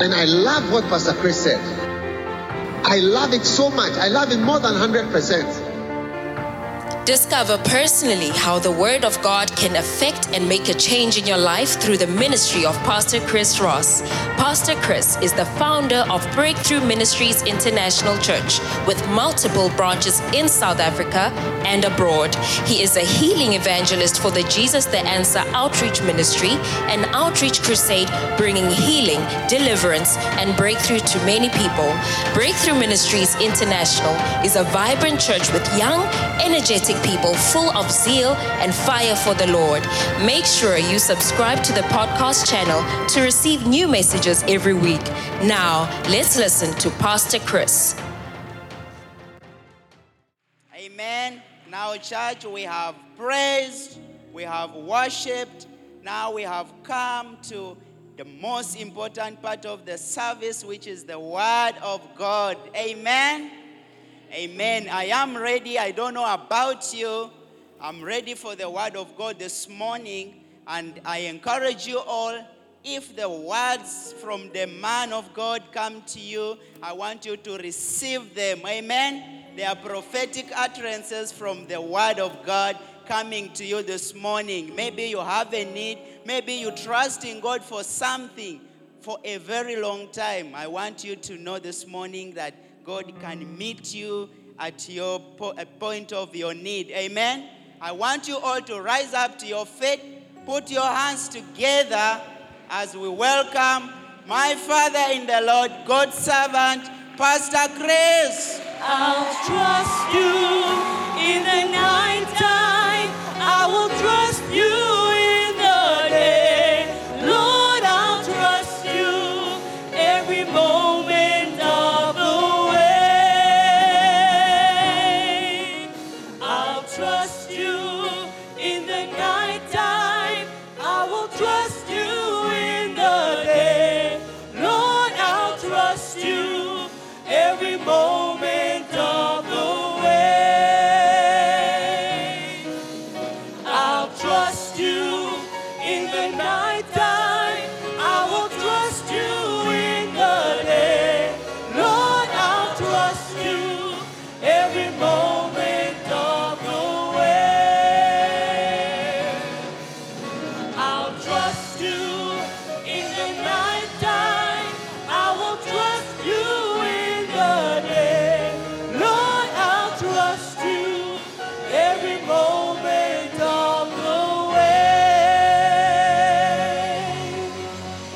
And I love what Pastor Chris said. I love it so much. I love it more than 100%. Discover personally how the Word of God can affect and make a change in your life through the ministry of Pastor Chris Ross. Pastor Chris is the founder of Breakthrough Ministries International Church with multiple branches in South Africa and abroad. He is a healing evangelist for the Jesus the Answer Outreach Ministry, an outreach crusade bringing healing, deliverance, and breakthrough to many people. Breakthrough Ministries International is a vibrant church with young, energetic people full of zeal and fire for the Lord. Make sure you subscribe to the podcast channel to receive new messages every week. Now, let's listen to Pastor Chris. Amen. Now, church, we have praised, we have worshipped. Now we have come to the most important part of the service, which is the Word of God. Amen. Amen. I am ready. I don't know about you. I'm ready for the Word of God this morning. And I encourage you all if the words from the man of God come to you, I want you to receive them. Amen. They are prophetic utterances from the Word of God coming to you this morning. Maybe you have a need. Maybe you trust in God for something for a very long time. I want you to know this morning that God can meet you at your po- point of your need. Amen. I want you all to rise up to your feet, put your hands together as we welcome my Father in the Lord, God's servant, Pastor Chris. I'll trust you in the night time. I will trust you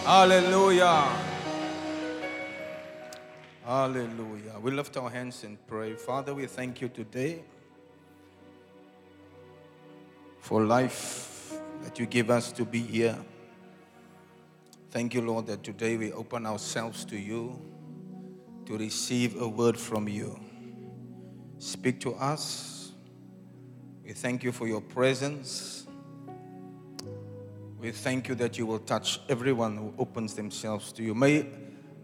Hallelujah. Hallelujah. We lift our hands and pray. Father, we thank you today for life that you give us to be here. Thank you, Lord, that today we open ourselves to you to receive a word from you. Speak to us. We thank you for your presence. We thank you that you will touch everyone who opens themselves to you. May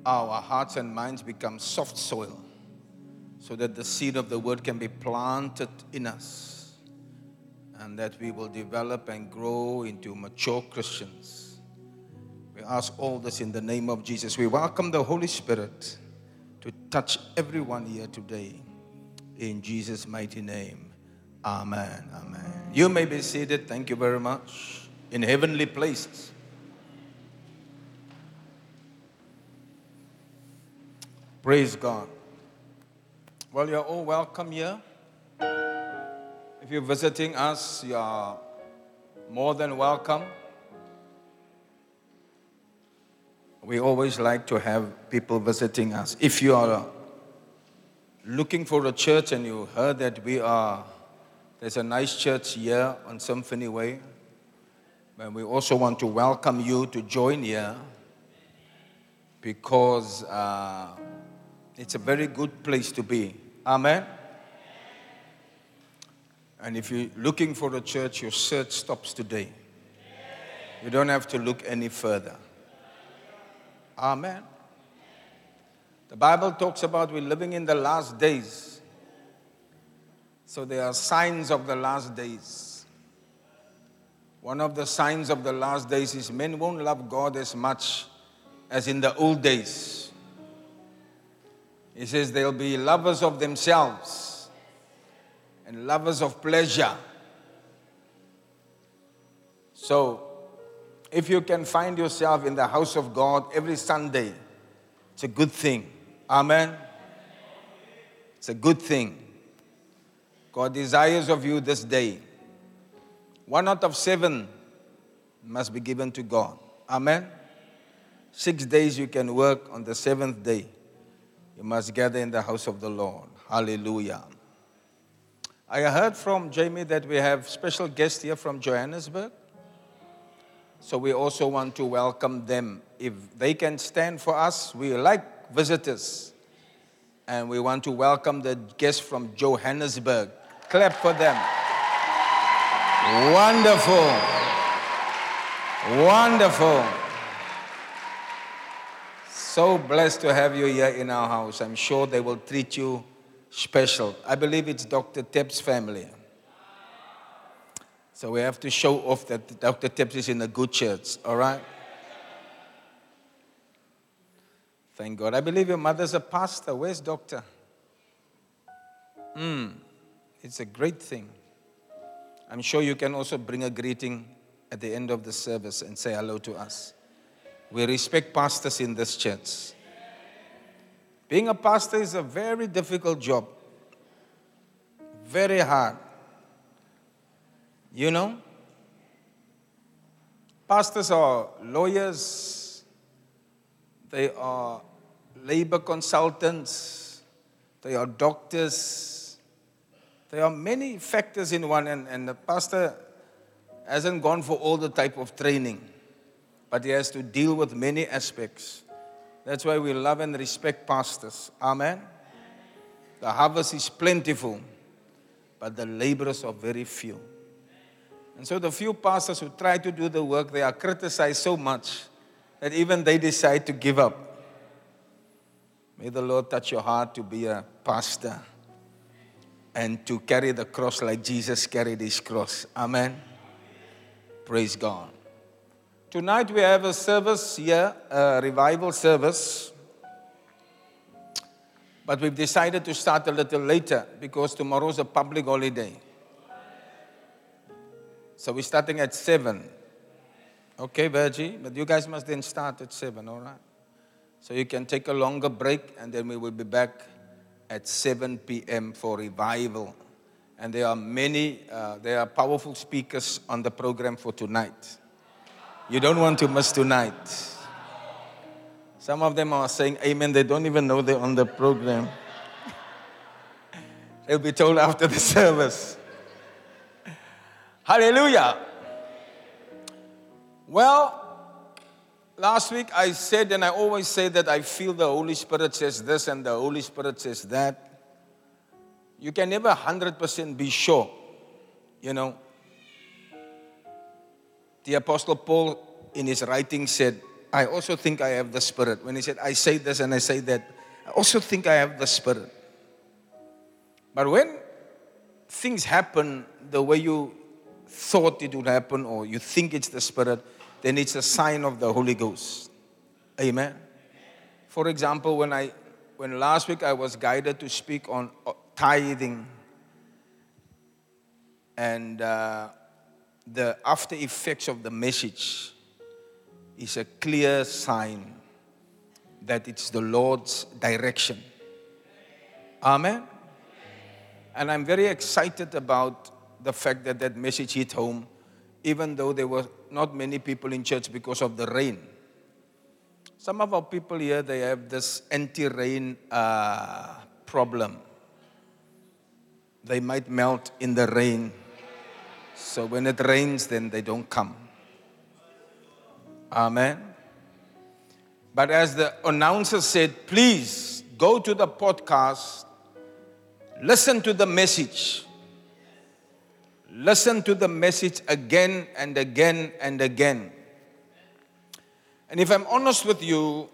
our hearts and minds become soft soil so that the seed of the word can be planted in us and that we will develop and grow into mature Christians. We ask all this in the name of Jesus. We welcome the Holy Spirit to touch everyone here today. In Jesus' mighty name. Amen. Amen. You may be seated. Thank you very much. In heavenly places. Praise God. Well, you're all welcome here. If you're visiting us, you are more than welcome. We always like to have people visiting us. If you are looking for a church and you heard that we are, there's a nice church here on Symphony Way, but we also want to welcome you to join here because uh, it's a very good place to be. Amen. And if you're looking for a church, your search stops today. You don't have to look any further. Amen. The Bible talks about we're living in the last days. So there are signs of the last days. One of the signs of the last days is men won't love God as much as in the old days. He says they'll be lovers of themselves and lovers of pleasure. So, if you can find yourself in the house of God every Sunday, it's a good thing. Amen. It's a good thing. God desires of you this day. One out of seven must be given to God. Amen. Six days you can work, on the seventh day, you must gather in the house of the Lord. Hallelujah. I heard from Jamie that we have special guests here from Johannesburg. So we also want to welcome them. If they can stand for us, we like visitors. And we want to welcome the guests from Johannesburg. Clap for them. Wonderful. Wonderful. So blessed to have you here in our house. I'm sure they will treat you special. I believe it's Dr. Tep's family. So we have to show off that Dr. Teps is in a good church, all right? Thank God. I believe your mother's a pastor. Where's Doctor? Hmm. It's a great thing. I'm sure you can also bring a greeting at the end of the service and say hello to us. We respect pastors in this church. Being a pastor is a very difficult job, very hard. You know? Pastors are lawyers, they are labor consultants, they are doctors. There are many factors in one, and, and the pastor hasn't gone for all the type of training, but he has to deal with many aspects. That's why we love and respect pastors. Amen. The harvest is plentiful, but the laborers are very few. And so the few pastors who try to do the work, they are criticized so much that even they decide to give up. May the Lord touch your heart to be a pastor and to carry the cross like Jesus carried his cross. Amen. Praise God. Tonight we have a service here, a revival service. But we've decided to start a little later because tomorrow's a public holiday. So we're starting at 7. Okay, Virgie? But you guys must then start at 7, all right? So you can take a longer break and then we will be back at 7 p.m. for revival. And there are many, uh, there are powerful speakers on the program for tonight. You don't want to miss tonight. Some of them are saying amen. They don't even know they're on the program. They'll be told after the service. Hallelujah. Well, last week I said, and I always say that I feel the Holy Spirit says this and the Holy Spirit says that. You can never 100% be sure, you know. The Apostle Paul, in his writing, said, I also think I have the Spirit. When he said, I say this and I say that, I also think I have the Spirit. But when things happen the way you thought it would happen or you think it's the Spirit, then it's a sign of the Holy Ghost. Amen. For example, when I when last week I was guided to speak on tithing and uh, the after effects of the message is a clear sign that it's the Lord's direction. Amen. And I'm very excited about the fact that that message hit home, even though there were not many people in church because of the rain. Some of our people here, they have this anti rain uh, problem. They might melt in the rain. So when it rains, then they don't come. Amen. But as the announcer said, please go to the podcast, listen to the message. Listen to the message again and again and again. And if I'm honest with you,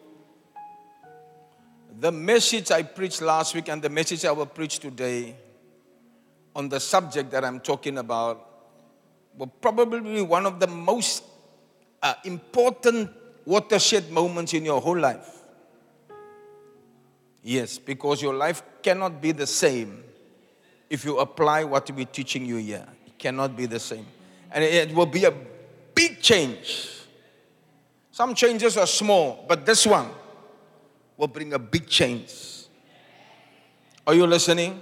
the message I preached last week and the message I will preach today on the subject that I'm talking about will probably be one of the most uh, important watershed moments in your whole life. Yes, because your life cannot be the same if you apply what we're teaching you here. It cannot be the same. And it will be a big change. Some changes are small, but this one will bring a big change. Are you listening?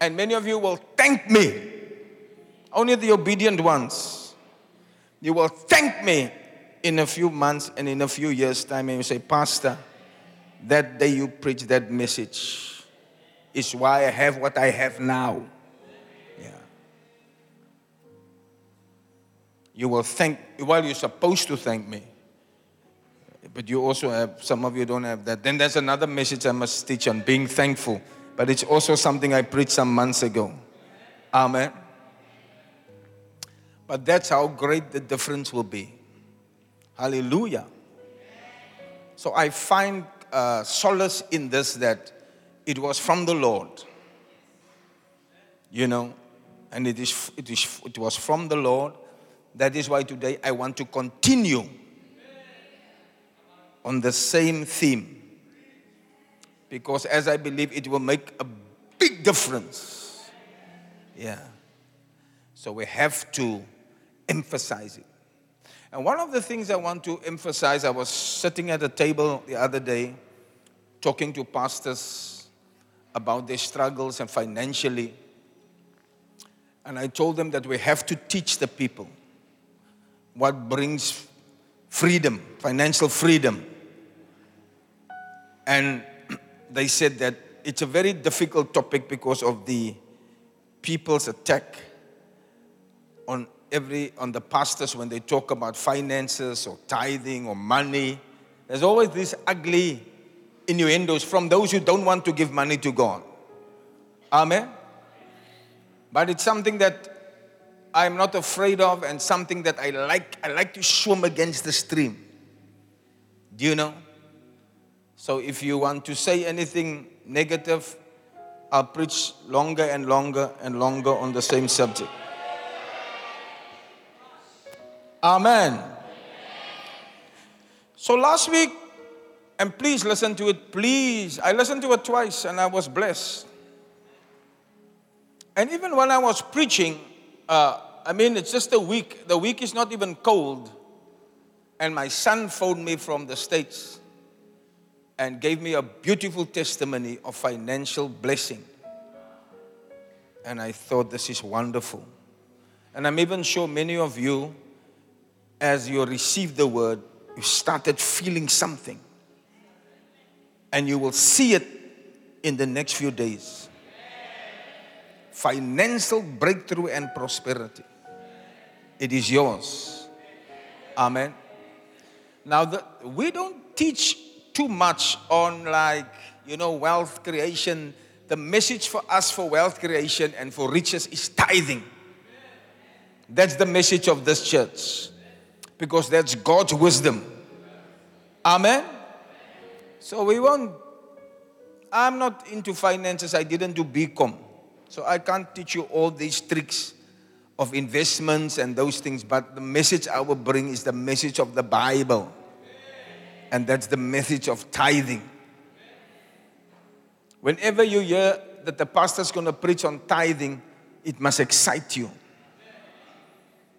And many of you will thank me. Only the obedient ones. You will thank me in a few months and in a few years' time, and you say, Pastor, that day you preach that message is why I have what I have now. Yeah. You will thank, well, you're supposed to thank me. But you also have, some of you don't have that. Then there's another message I must teach on being thankful. But it's also something I preached some months ago. Amen. But that's how great the difference will be. Hallelujah. So I find uh, solace in this that it was from the Lord. You know, and it, is, it, is, it was from the Lord. That is why today I want to continue on the same theme. Because as I believe it will make a big difference. Yeah. So we have to emphasize it. And one of the things I want to emphasize, I was sitting at a table the other day talking to pastors about their struggles and financially. And I told them that we have to teach the people what brings freedom, financial freedom. And they said that it's a very difficult topic because of the people's attack on every on the pastors when they talk about finances or tithing or money. There's always these ugly innuendos from those who don't want to give money to God. Amen. But it's something that I'm not afraid of and something that I like. I like to swim against the stream. Do you know? So if you want to say anything negative, I'll preach longer and longer and longer on the same subject. Amen. So last week, and please listen to it, please. I listened to it twice and I was blessed. And even when I was preaching, uh, I mean, it's just a week. The week is not even cold. And my son phoned me from the States and gave me a beautiful testimony of financial blessing. And I thought, this is wonderful. And I'm even sure many of you as you received the word, you started feeling something. And you will see it in the next few days. Financial breakthrough and prosperity. It is yours. Amen. Now, the, we don't teach too much on, like, you know, wealth creation. The message for us for wealth creation and for riches is tithing. That's the message of this church because that's God's wisdom. Amen. So we won't. I'm not into finances. I didn't do BCom. So I can't teach you all these tricks of investments and those things. But the message I will bring is the message of the Bible. And that's the message of tithing. Whenever you hear that the pastor's going to preach on tithing, it must excite you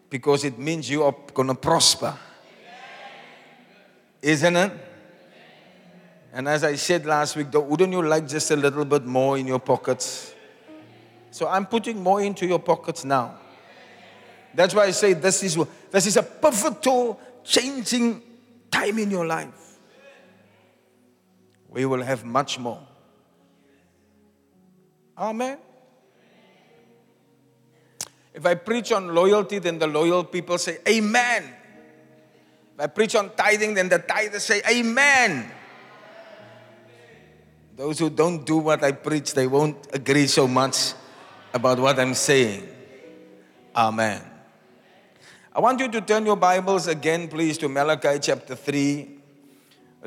because it means you are going to prosper. Isn't it? And as I said last week, wouldn't you like just a little bit more in your pockets? So I'm putting more into your pockets now. That's why I say this is, this is a pivotal, changing time in your life. We will have much more. Amen. If I preach on loyalty, then the loyal people say, Amen. If I preach on tithing, then the tithers say, Amen. Those who don't do what I preach, they won't agree so much about what I'm saying. Amen. I want you to turn your Bibles again, please, to Malachi chapter 3,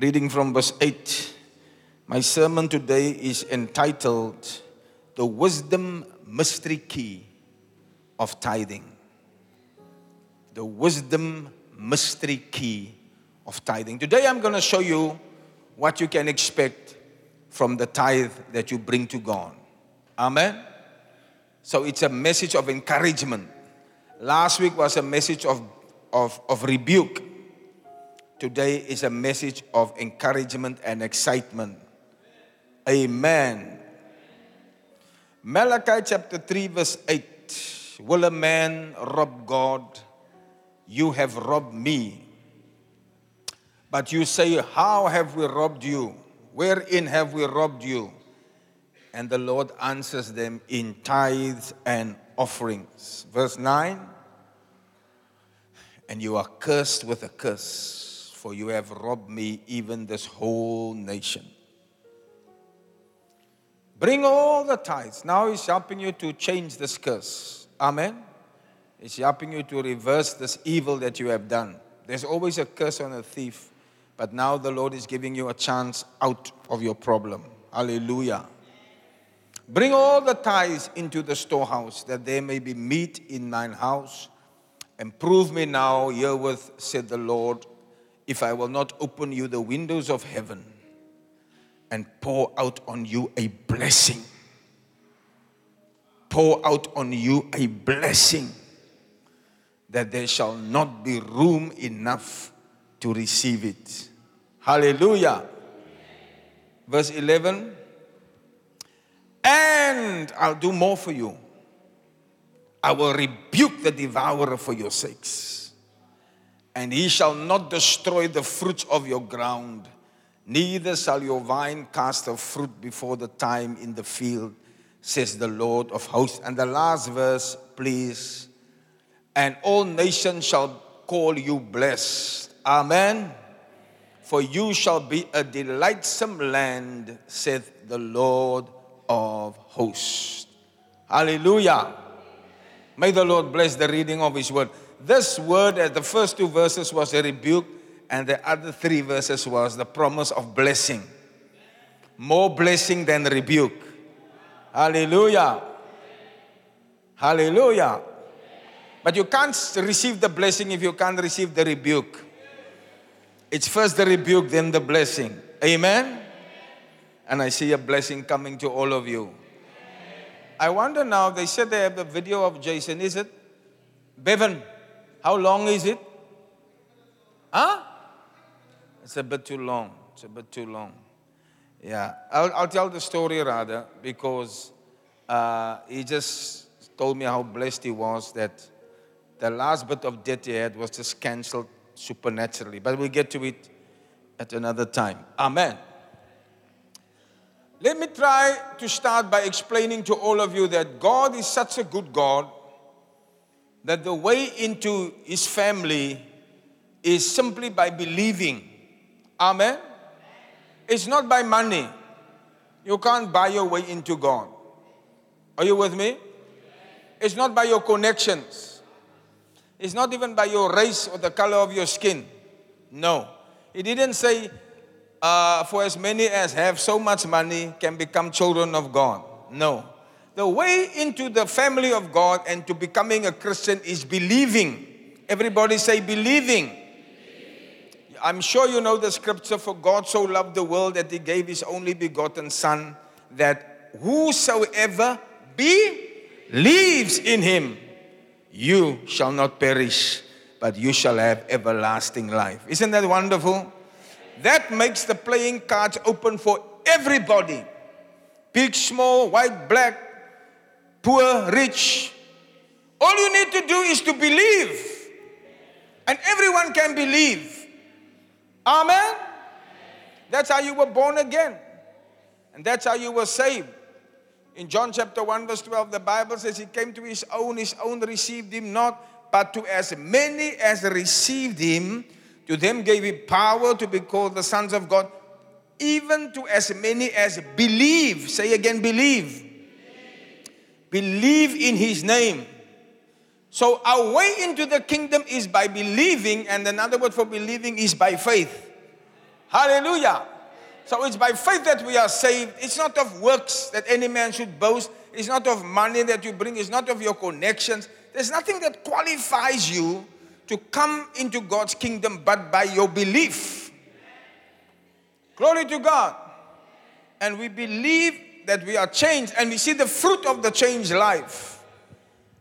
reading from verse 8. My sermon today is entitled The Wisdom Mystery Key of tithing. The wisdom mystery key of tithing. Today I'm going to show you what you can expect from the tithe that you bring to God. Amen. So it's a message of encouragement. Last week was a message of, of, of rebuke. Today is a message of encouragement and excitement. Amen. Malachi chapter 3, verse 8. Will a man rob God? You have robbed me. But you say, How have we robbed you? Wherein have we robbed you? And the Lord answers them in tithes and offerings. Verse 9 And you are cursed with a curse, for you have robbed me, even this whole nation. Bring all the tithes. Now He's helping you to change this curse. Amen. It's helping you to reverse this evil that you have done. There's always a curse on a thief, but now the Lord is giving you a chance out of your problem. Hallelujah. Bring all the tithes into the storehouse, that there may be meat in mine house. And prove me now herewith, said the Lord, if I will not open you the windows of heaven and pour out on you a blessing. Pour out on you a blessing that there shall not be room enough to receive it. Hallelujah. Verse 11 And I'll do more for you. I will rebuke the devourer for your sakes, and he shall not destroy the fruits of your ground, neither shall your vine cast a fruit before the time in the field, says the Lord of hosts. And the last verse, please. And all nations shall call you blessed. Amen. For you shall be a delightsome land, saith the Lord of hosts. Hallelujah. May the Lord bless the reading of His word. This word, uh, the first two verses was a rebuke, and the other three verses was the promise of blessing. More blessing than rebuke. Hallelujah. Hallelujah. But you can't receive the blessing if you can't receive the rebuke. It's first the rebuke, then the blessing. Amen? And I see a blessing coming to all of you. I wonder now, they said they have the video of Jason. Is it? Bevan, how long is it? Huh? It's a bit too long. It's a bit too long. Yeah, I'll, I'll tell the story rather because uh, he just told me how blessed he was that the last bit of debt he had was just cancelled supernaturally. But we'll get to it at another time. Amen. Let me try to start by explaining to all of you that God is such a good God that the way into his family is simply by believing. Amen. It's not by money. You can't buy your way into God. Are you with me? It's not by your connections. It's not even by your race or the color of your skin. No. He didn't say, uh, for as many as have so much money can become children of God. No. The way into the family of God and to becoming a Christian is believing. Everybody say, believing. I'm sure you know the scripture for God so loved the world that he gave his only begotten Son, that whosoever believes in him, you shall not perish, but you shall have everlasting life. Isn't that wonderful? That makes the playing cards open for everybody big, small, white, black, poor, rich. All you need to do is to believe, and everyone can believe. Amen? That's how you were born again. And that's how you were saved. In John chapter 1, verse 12, the Bible says, He came to His own, His own received Him not, but to as many as received Him, to them gave He power to be called the sons of God, even to as many as believe. Say again, believe. Believe in His name. So our way into the kingdom is by believing, and another word for believing is by faith. Hallelujah. So it's by faith that we are saved. It's not of works that any man should boast. It's not of money that you bring. It's not of your connections. There's nothing that qualifies you to come into God's kingdom but by your belief. Glory to God. And we believe that we are changed and we see the fruit of the changed life.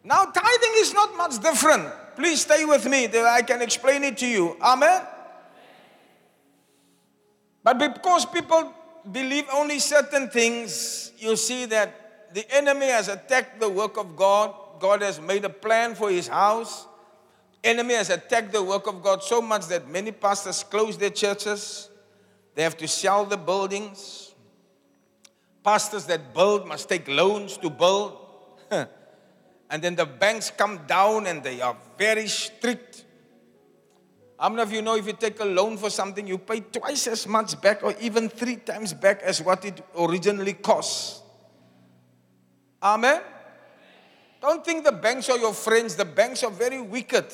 Now, tithing is not much different. Please stay with me that I can explain it to you. Amen. But because people believe only certain things, you see that the enemy has attacked the work of God. God has made a plan for his house. Enemy has attacked the work of God so much that many pastors close their churches. They have to sell the buildings. Pastors that build must take loans to build. and then the banks come down and they are very strict. How many of you know if you take a loan for something, you pay twice as much back or even three times back as what it originally costs? Amen? Don't think the banks are your friends. The banks are very wicked.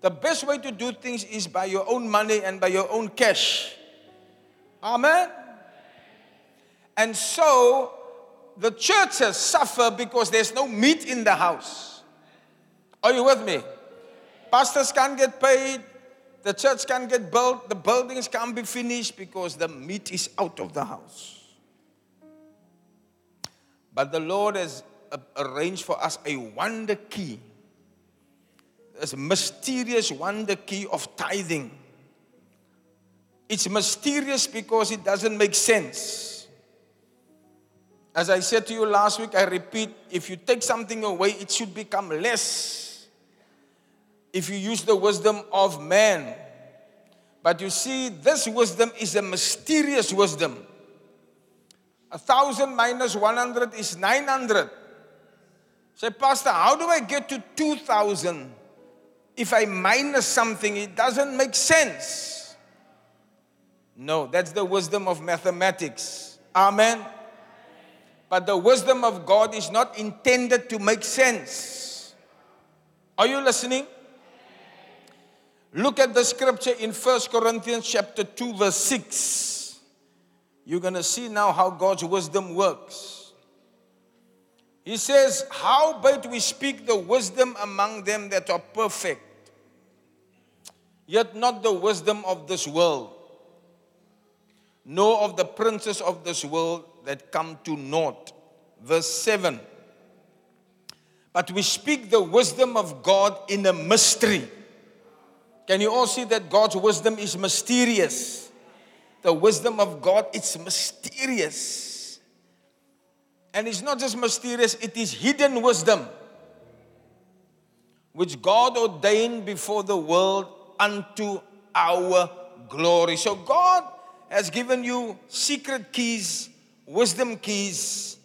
The best way to do things is by your own money and by your own cash. Amen? And so the churches suffer because there's no meat in the house. Are you with me? Pastors can't get paid. The church can't get built. The buildings can't be finished because the meat is out of the house. But the Lord has arranged for us a wonder key. This mysterious wonder key of tithing. It's mysterious because it doesn't make sense. As I said to you last week, I repeat if you take something away, it should become less if you use the wisdom of man. But you see, this wisdom is a mysterious wisdom. A thousand minus 100 is 900. Say, Pastor, how do I get to 2,000? If I minus something, it doesn't make sense. No, that's the wisdom of mathematics. Amen. But the wisdom of God is not intended to make sense. Are you listening? Look at the scripture in 1 Corinthians chapter 2 verse 6. You're going to see now how God's wisdom works. He says, How but we speak the wisdom among them that are perfect, yet not the wisdom of this world, nor of the princes of this world that come to naught. Verse 7. But we speak the wisdom of God in a mystery can you all see that God's wisdom is mysterious? The wisdom of God, it's mysterious. And it's not just mysterious, it is hidden wisdom, which God ordained before the world unto our glory. So God has given you secret keys, wisdom keys.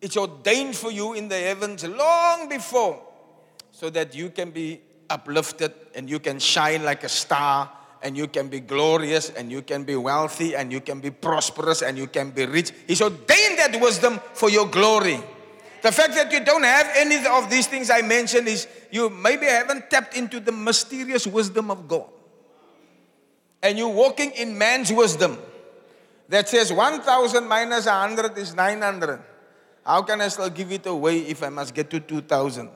It's ordained for you in the heavens long before so that you can be uplifted and you can shine like a star and you can be glorious and you can be wealthy and you can be prosperous and you can be rich. He's ordained that wisdom for your glory. The fact that you don't have any of these things I mentioned is you maybe haven't tapped into the mysterious wisdom of God. And you're walking in man's wisdom that says 1000 minus 100 is 900. How can I still give it away if I must get to 2000?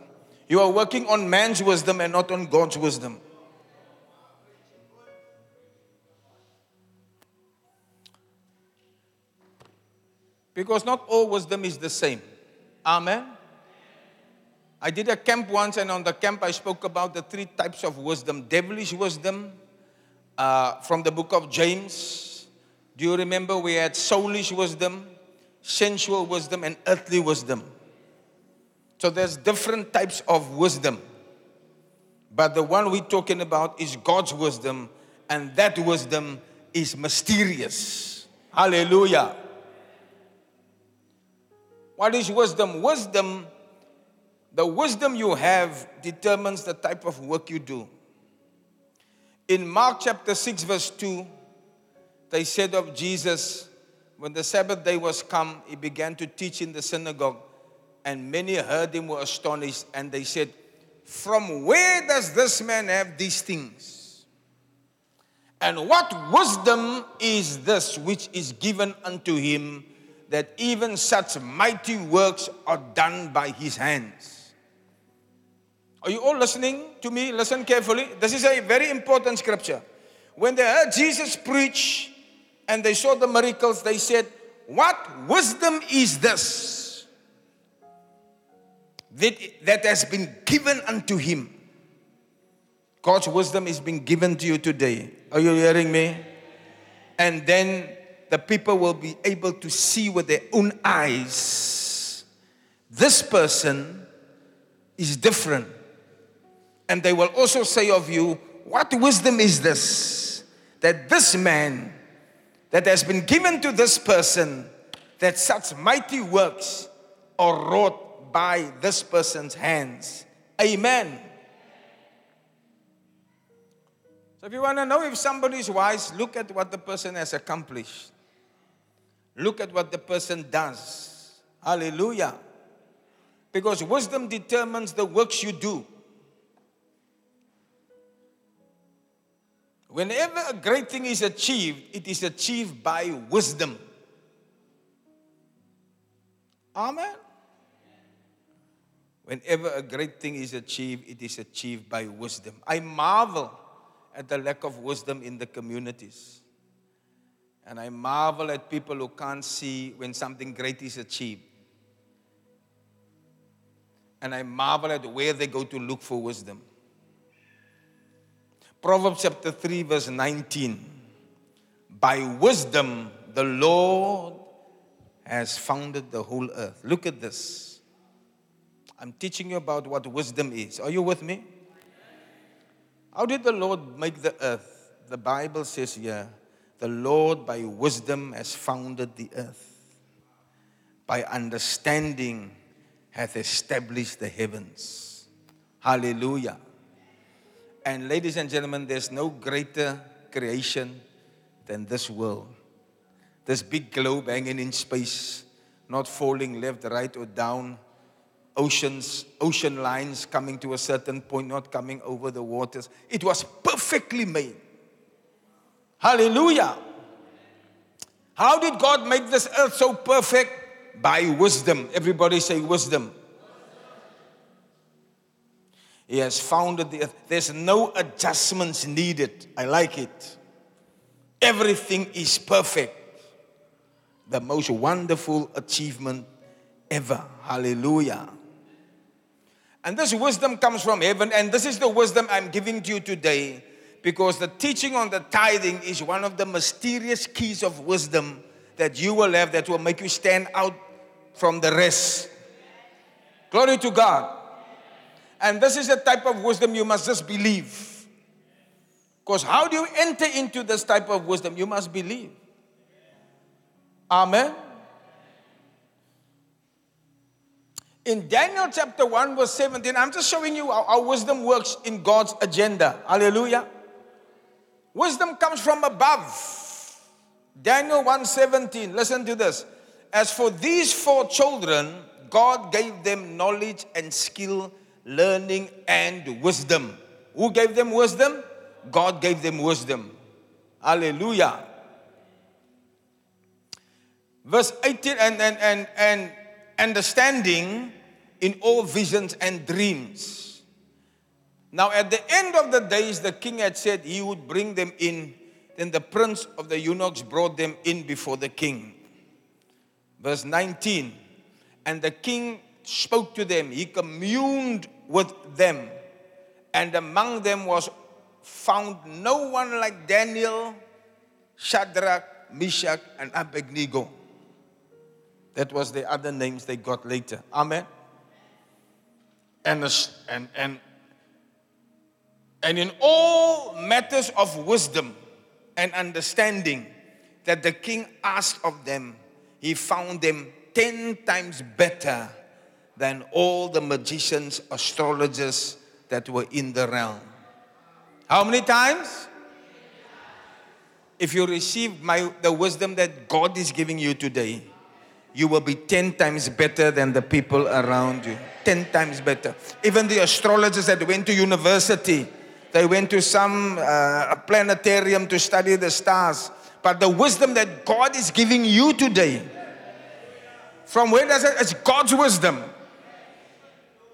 You are working on man's wisdom and not on God's wisdom. Because not all wisdom is the same. Amen. I did a camp once, and on the camp, I spoke about the three types of wisdom devilish wisdom uh, from the book of James. Do you remember we had soulish wisdom, sensual wisdom, and earthly wisdom? So there's different types of wisdom. But the one we're talking about is God's wisdom, and that wisdom is mysterious. Hallelujah. What is wisdom? Wisdom, the wisdom you have determines the type of work you do. In Mark chapter 6, verse 2, they said of Jesus, when the Sabbath day was come, he began to teach in the synagogue and many heard him were astonished, and they said, From where does this man have these things? And what wisdom is this which is given unto him that even such mighty works are done by his hands? Are you all listening to me? Listen carefully. This is a very important scripture. When they heard Jesus preach and they saw the miracles, they said, What wisdom is this that, that has been given unto him? God's wisdom is being given to you today. Are you hearing me? And then the people will be able to see with their own eyes this person is different. And they will also say of you, What wisdom is this? That this man that has been given to this person, that such mighty works are wrought by this person's hands. Amen. So, if you want to know if somebody is wise, look at what the person has accomplished. Look at what the person does. Hallelujah. Because wisdom determines the works you do. Whenever a great thing is achieved, it is achieved by wisdom. Amen. Whenever a great thing is achieved, it is achieved by wisdom. I marvel at the lack of wisdom in the communities. And I marvel at people who can't see when something great is achieved. And I marvel at where they go to look for wisdom. Proverbs chapter 3, verse 19. By wisdom, the Lord has founded the whole earth. Look at this. I'm teaching you about what wisdom is. Are you with me? How did the Lord make the earth? The Bible says here, the Lord by wisdom has founded the earth. By understanding hath established the heavens. Hallelujah. And ladies and gentlemen, there's no greater creation than this world. This big globe hanging in space, not falling left, right, or down. Oceans, ocean lines coming to a certain point, not coming over the waters. It was perfectly made. Hallelujah. How did God make this earth so perfect? By wisdom. Everybody say wisdom. He has founded the earth. There's no adjustments needed. I like it. Everything is perfect. The most wonderful achievement ever. Hallelujah. And this wisdom comes from heaven, and this is the wisdom I'm giving to you today because the teaching on the tithing is one of the mysterious keys of wisdom that you will have that will make you stand out from the rest. Glory to God. And this is a type of wisdom you must just believe. Because how do you enter into this type of wisdom? You must believe. Amen. In Daniel chapter 1, verse 17, I'm just showing you how, how wisdom works in God's agenda. Hallelujah. Wisdom comes from above. Daniel 1:17. Listen to this. As for these four children, God gave them knowledge and skill learning, and wisdom. Who gave them wisdom? God gave them wisdom. Hallelujah. Verse 18 and, and, and, and understanding in all visions and dreams. Now, at the end of the days, the king had said he would bring them in. Then the prince of the eunuchs brought them in before the king. Verse 19 And the king spoke to them, he communed with them. And among them was found no one like Daniel, Shadrach, Meshach, and Abednego. That was the other names they got later. Amen. And, and, and, and in all matters of wisdom and understanding that the king asked of them, he found them ten times better than all the magicians, astrologers that were in the realm. How many times? If you receive my, the wisdom that God is giving you today, you will be 10 times better than the people around you. 10 times better. Even the astrologers that went to university, they went to some uh, planetarium to study the stars. But the wisdom that God is giving you today, from where does it? It's God's wisdom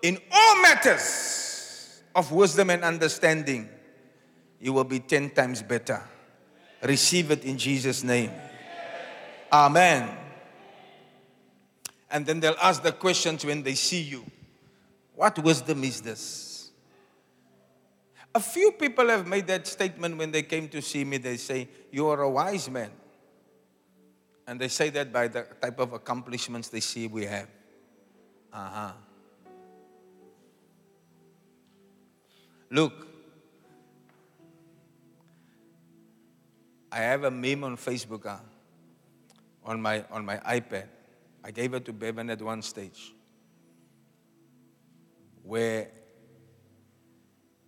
in all matters of wisdom and understanding, you will be 10 times better. Receive it in Jesus' name. Amen. And then they'll ask the questions when they see you What wisdom is this? A few people have made that statement when they came to see me. They say, You are a wise man. And they say that by the type of accomplishments they see we have. Uh huh. Look, I have a meme on Facebook uh, on, my, on my iPad. I gave it to Bevan at one stage where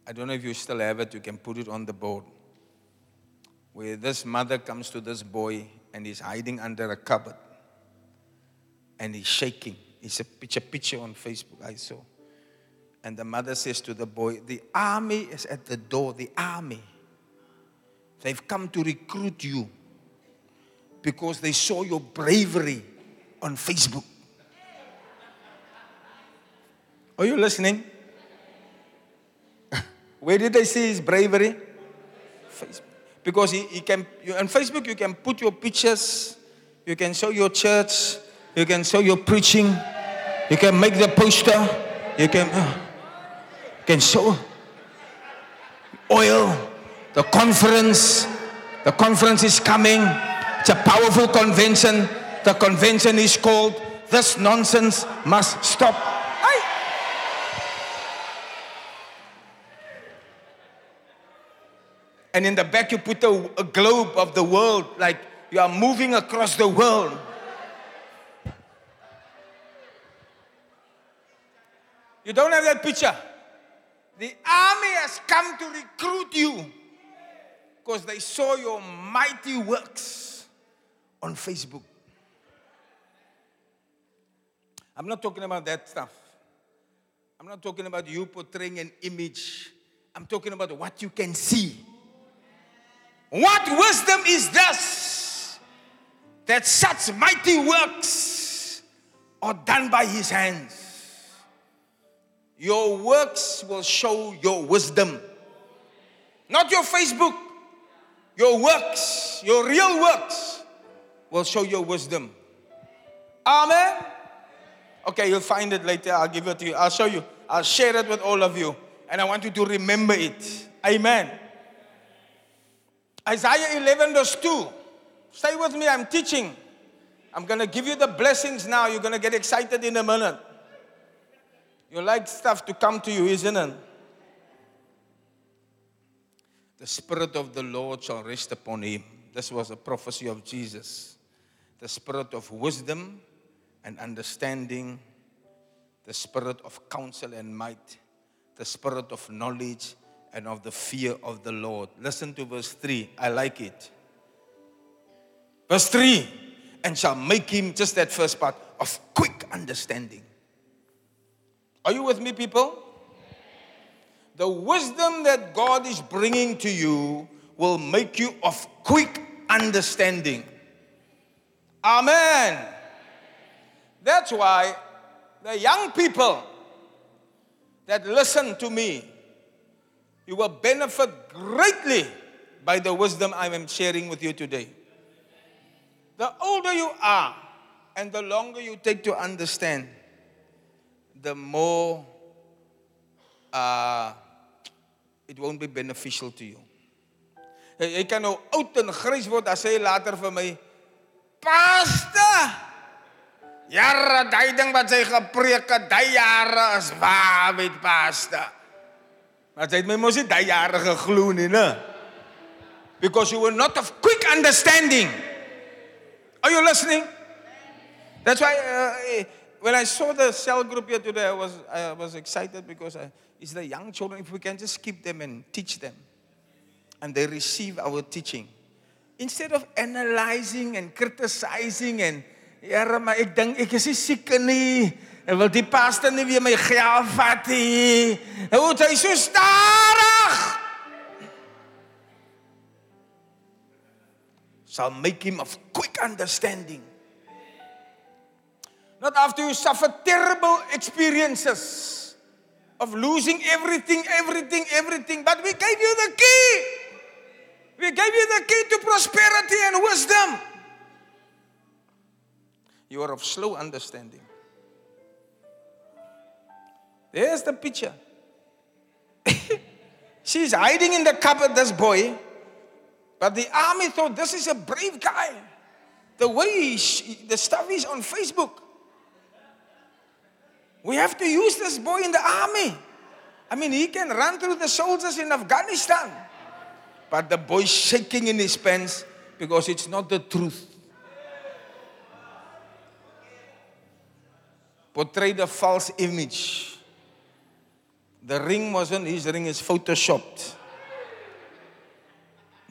I don't know if you still have it, you can put it on the board. Where this mother comes to this boy and he's hiding under a cupboard and he's shaking. It's a picture, picture on Facebook I saw. And the mother says to the boy, The army is at the door, the army. They've come to recruit you because they saw your bravery on Facebook. Are you listening? Where did they see his bravery? Facebook. Because he, he can, you, on Facebook, you can put your pictures, you can show your church, you can show your preaching, you can make the poster, you can, uh, can show oil, the conference, the conference is coming. It's a powerful convention. The convention is called This Nonsense Must Stop. And in the back, you put a, a globe of the world, like you are moving across the world. You don't have that picture. The army has come to recruit you because they saw your mighty works on Facebook. I'm not talking about that stuff. I'm not talking about you portraying an image. I'm talking about what you can see. What wisdom is this? That such mighty works are done by his hands. Your works will show your wisdom. Not your Facebook. Your works, your real works, will show your wisdom. Amen. Okay, you'll find it later. I'll give it to you. I'll show you. I'll share it with all of you. And I want you to remember it. Amen. Isaiah 11, verse 2. Stay with me, I'm teaching. I'm going to give you the blessings now. You're going to get excited in a minute. You like stuff to come to you, isn't it? The Spirit of the Lord shall rest upon him. This was a prophecy of Jesus. The Spirit of wisdom and understanding, the Spirit of counsel and might, the Spirit of knowledge and of the fear of the Lord. Listen to verse 3. I like it. Verse 3 and shall make him, just that first part, of quick understanding. Are you with me, people? The wisdom that God is bringing to you will make you of quick understanding. Amen. That's why the young people that listen to me you will benefit greatly by the wisdom I am sharing with you today. The older you are and the longer you take to understand, the more uh, it won't be beneficial to you. Jy kan nou oud en grys word as jy later vir my Pasta. Jare daai ding wat sy gepreek het, daai jare is waar met pasta. Maar jy het my mos nie daai jare geglo nie, né? Because you were not of quick understanding. Are you listening? That's why uh, when I saw the cell group here today, I was, I was excited because I, it's the young children. If we can just keep them and teach them, and they receive our teaching, instead of analyzing and criticizing and ja, maar ek dink ek is siek nie. En wil die pastor nie weer my geld vat nie. Hoe hy so stadig. Shall make him of quick understanding. Not after you suffer terrible experiences. of losing everything, everything, everything. But we gave you the key. We gave you the key to prosperity and wisdom. You are of slow understanding. There's the picture. She's hiding in the cupboard, this boy. But the army thought this is a brave guy. The way he, the stuff is on Facebook. We have to use this boy in the army. I mean, he can run through the soldiers in Afghanistan. But the boy's shaking in his pants because it's not the truth. Portrayed a false image. The ring wasn't his ring, it's photoshopped.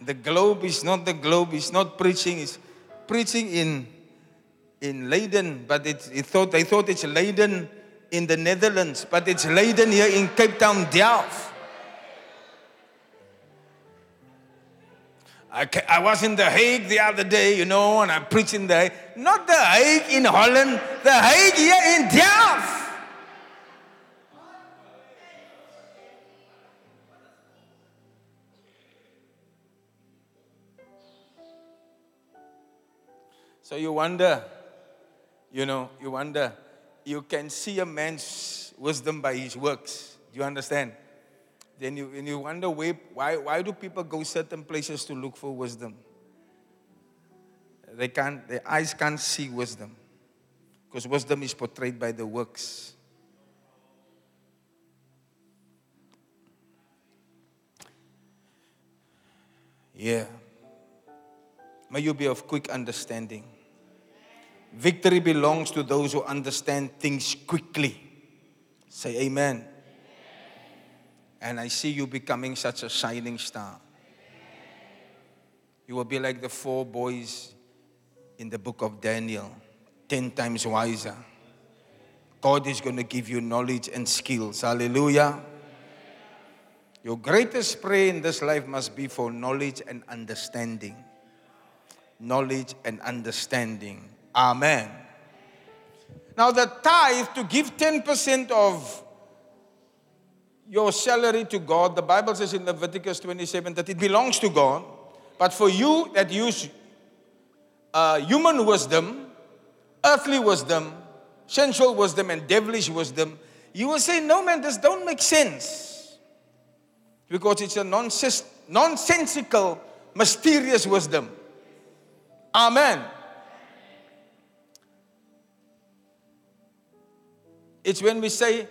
The globe is not the globe, it's not preaching, it's preaching in in Leiden, but it, it thought they thought it's Leiden in the Netherlands, but it's Leiden here in Cape Town, Delft. I, I was in The Hague the other day, you know, and I'm preaching there. Not The Hague in Holland, The Hague here in Delft. So you wonder, you know, you wonder, you can see a man's wisdom by his works. Do you understand? Then you, and you wonder why, why, why do people go certain places to look for wisdom? They can't, their eyes can't see wisdom. Because wisdom is portrayed by the works. Yeah. May you be of quick understanding. Victory belongs to those who understand things quickly. Say amen. amen. And I see you becoming such a shining star. You will be like the four boys in the book of Daniel, 10 times wiser. God is going to give you knowledge and skills. Hallelujah. Your greatest prayer in this life must be for knowledge and understanding. Knowledge and understanding. Amen. Now, the tithe to give 10% of your salary to God, the Bible says in Leviticus 27 that it belongs to God. But for you that use uh, human wisdom, earthly wisdom, sensual wisdom, and devilish wisdom, you will say, No, man, this don't make sense. Because it's a nonsensical, mysterious wisdom. Amen. It's when we say,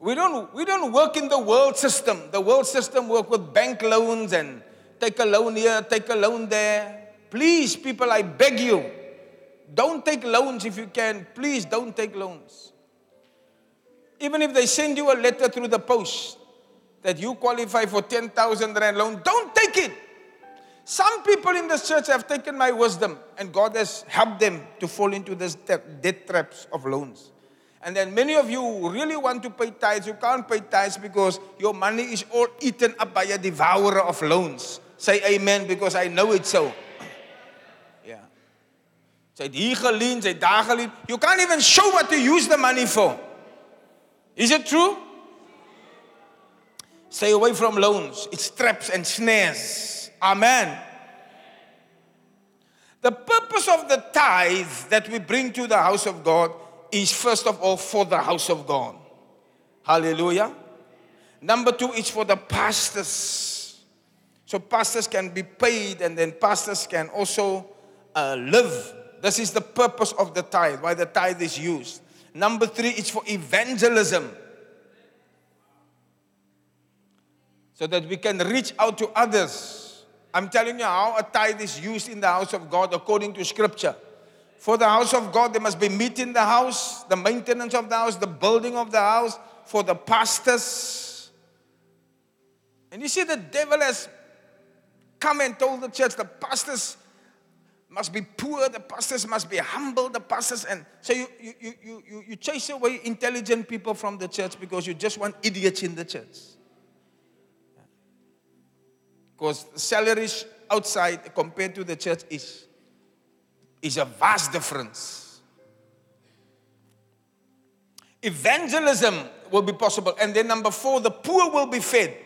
we don't, we don't work in the world system. The world system work with bank loans and take a loan here, take a loan there. Please, people, I beg you, don't take loans if you can. Please don't take loans. Even if they send you a letter through the post that you qualify for 10,000 rand loan, don't take it. Some people in this church have taken my wisdom and God has helped them to fall into this debt traps of loans. And then many of you really want to pay tithes. You can't pay tithes because your money is all eaten up by a devourer of loans. Say amen because I know it so. Yeah. Geleend. You can't even show what to use the money for. Is it true? Stay away from loans. It's traps and snares. Amen. The purpose of the tithe that we bring to the house of God is first of all for the house of God. Hallelujah. Number two is for the pastors. So pastors can be paid and then pastors can also uh, live. This is the purpose of the tithe, why the tithe is used. Number three is for evangelism. So that we can reach out to others. I'm telling you how a tithe is used in the house of God according to scripture. For the house of God, there must be meat in the house, the maintenance of the house, the building of the house, for the pastors. And you see, the devil has come and told the church the pastors must be poor, the pastors must be humble, the pastors, and so you, you, you, you, you chase away intelligent people from the church because you just want idiots in the church. Because salaries outside compared to the church is is a vast difference. Evangelism will be possible. And then number four, the poor will be fed.